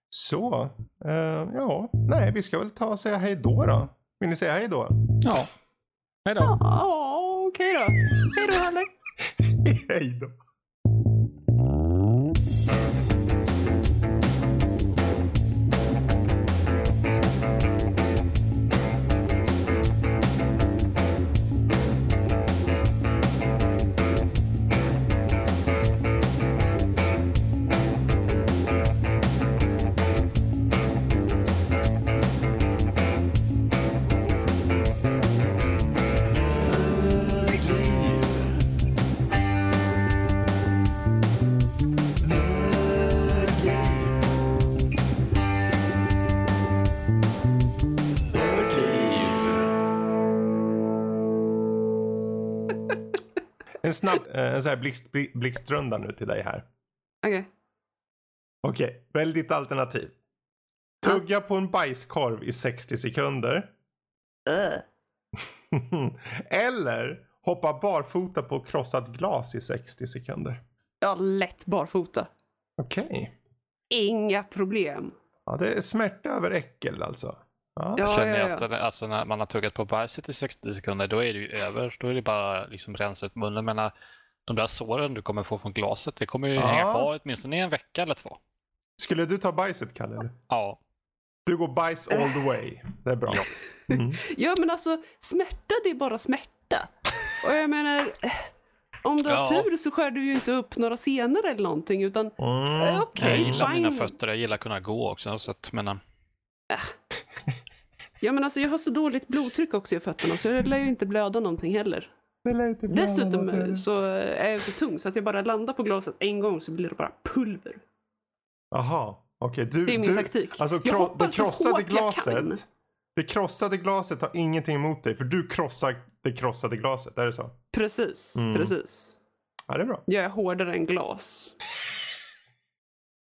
Speaker 1: Så, eh, ja, nej, vi ska väl ta och säga hej då då. Vill ni säga hej då?
Speaker 3: Ja. Hej då.
Speaker 2: Ja, okej då. Hej då, Halle.
Speaker 1: hej då. En snabb, eh, en sån här blixt, blixtrunda nu till dig här.
Speaker 2: Okej.
Speaker 1: Okej, välj ditt alternativ. Tugga på en bajskorv i 60 sekunder.
Speaker 2: Öh.
Speaker 1: Eller hoppa barfota på krossat glas i 60 sekunder.
Speaker 2: Ja, lätt barfota.
Speaker 1: Okej.
Speaker 2: Inga problem.
Speaker 1: Ja, det är smärta över äckel alltså. Ja.
Speaker 2: Ja,
Speaker 4: Jag känner
Speaker 2: ja,
Speaker 4: att
Speaker 2: ja.
Speaker 4: den- alltså, när man har tuggat på bajset i 60 sekunder, då är det ju över. Då är det bara liksom rensa ut munnen. Men äh, de där såren du kommer få från glaset, det kommer ju
Speaker 1: Ja.
Speaker 4: hänga kvar åtminstone i en vecka eller två.
Speaker 1: Skulle du ta bajset, Kalle?
Speaker 4: Ja,
Speaker 1: Du går bajs all the way. Det är bra.
Speaker 4: Ja.
Speaker 1: Mm.
Speaker 2: Ja, men alltså smärta det är bara smärta. Och jag menar, eh, om du har
Speaker 4: Ja.
Speaker 2: tur så skär du ju inte upp några senare eller någonting utan
Speaker 1: Mm.
Speaker 2: eh,
Speaker 4: jag
Speaker 2: okej,
Speaker 4: gillar mina
Speaker 2: fine.
Speaker 4: fötter, jag gillar att kunna gå också. Så att, men, äh,
Speaker 2: Ja men alltså jag har så dåligt blodtryck också i fötterna så jag lär ju inte blöda någonting heller.
Speaker 1: Det lät inte bra,
Speaker 2: Dessutom
Speaker 1: det-
Speaker 2: så är jag så tung så att jag bara landar på glaset en gång så blir det bara pulver.
Speaker 1: Jaha. Okej, du,
Speaker 2: Det är min
Speaker 1: du,
Speaker 2: taktik.
Speaker 1: Alltså, kro- det krossade glaset. Det krossade glaset har ingenting emot dig för du krossar det krossade glaset. Är det så?
Speaker 2: Precis,
Speaker 1: Mm.
Speaker 2: precis.
Speaker 1: Ja, det är bra.
Speaker 2: Jag är hårdare än glas.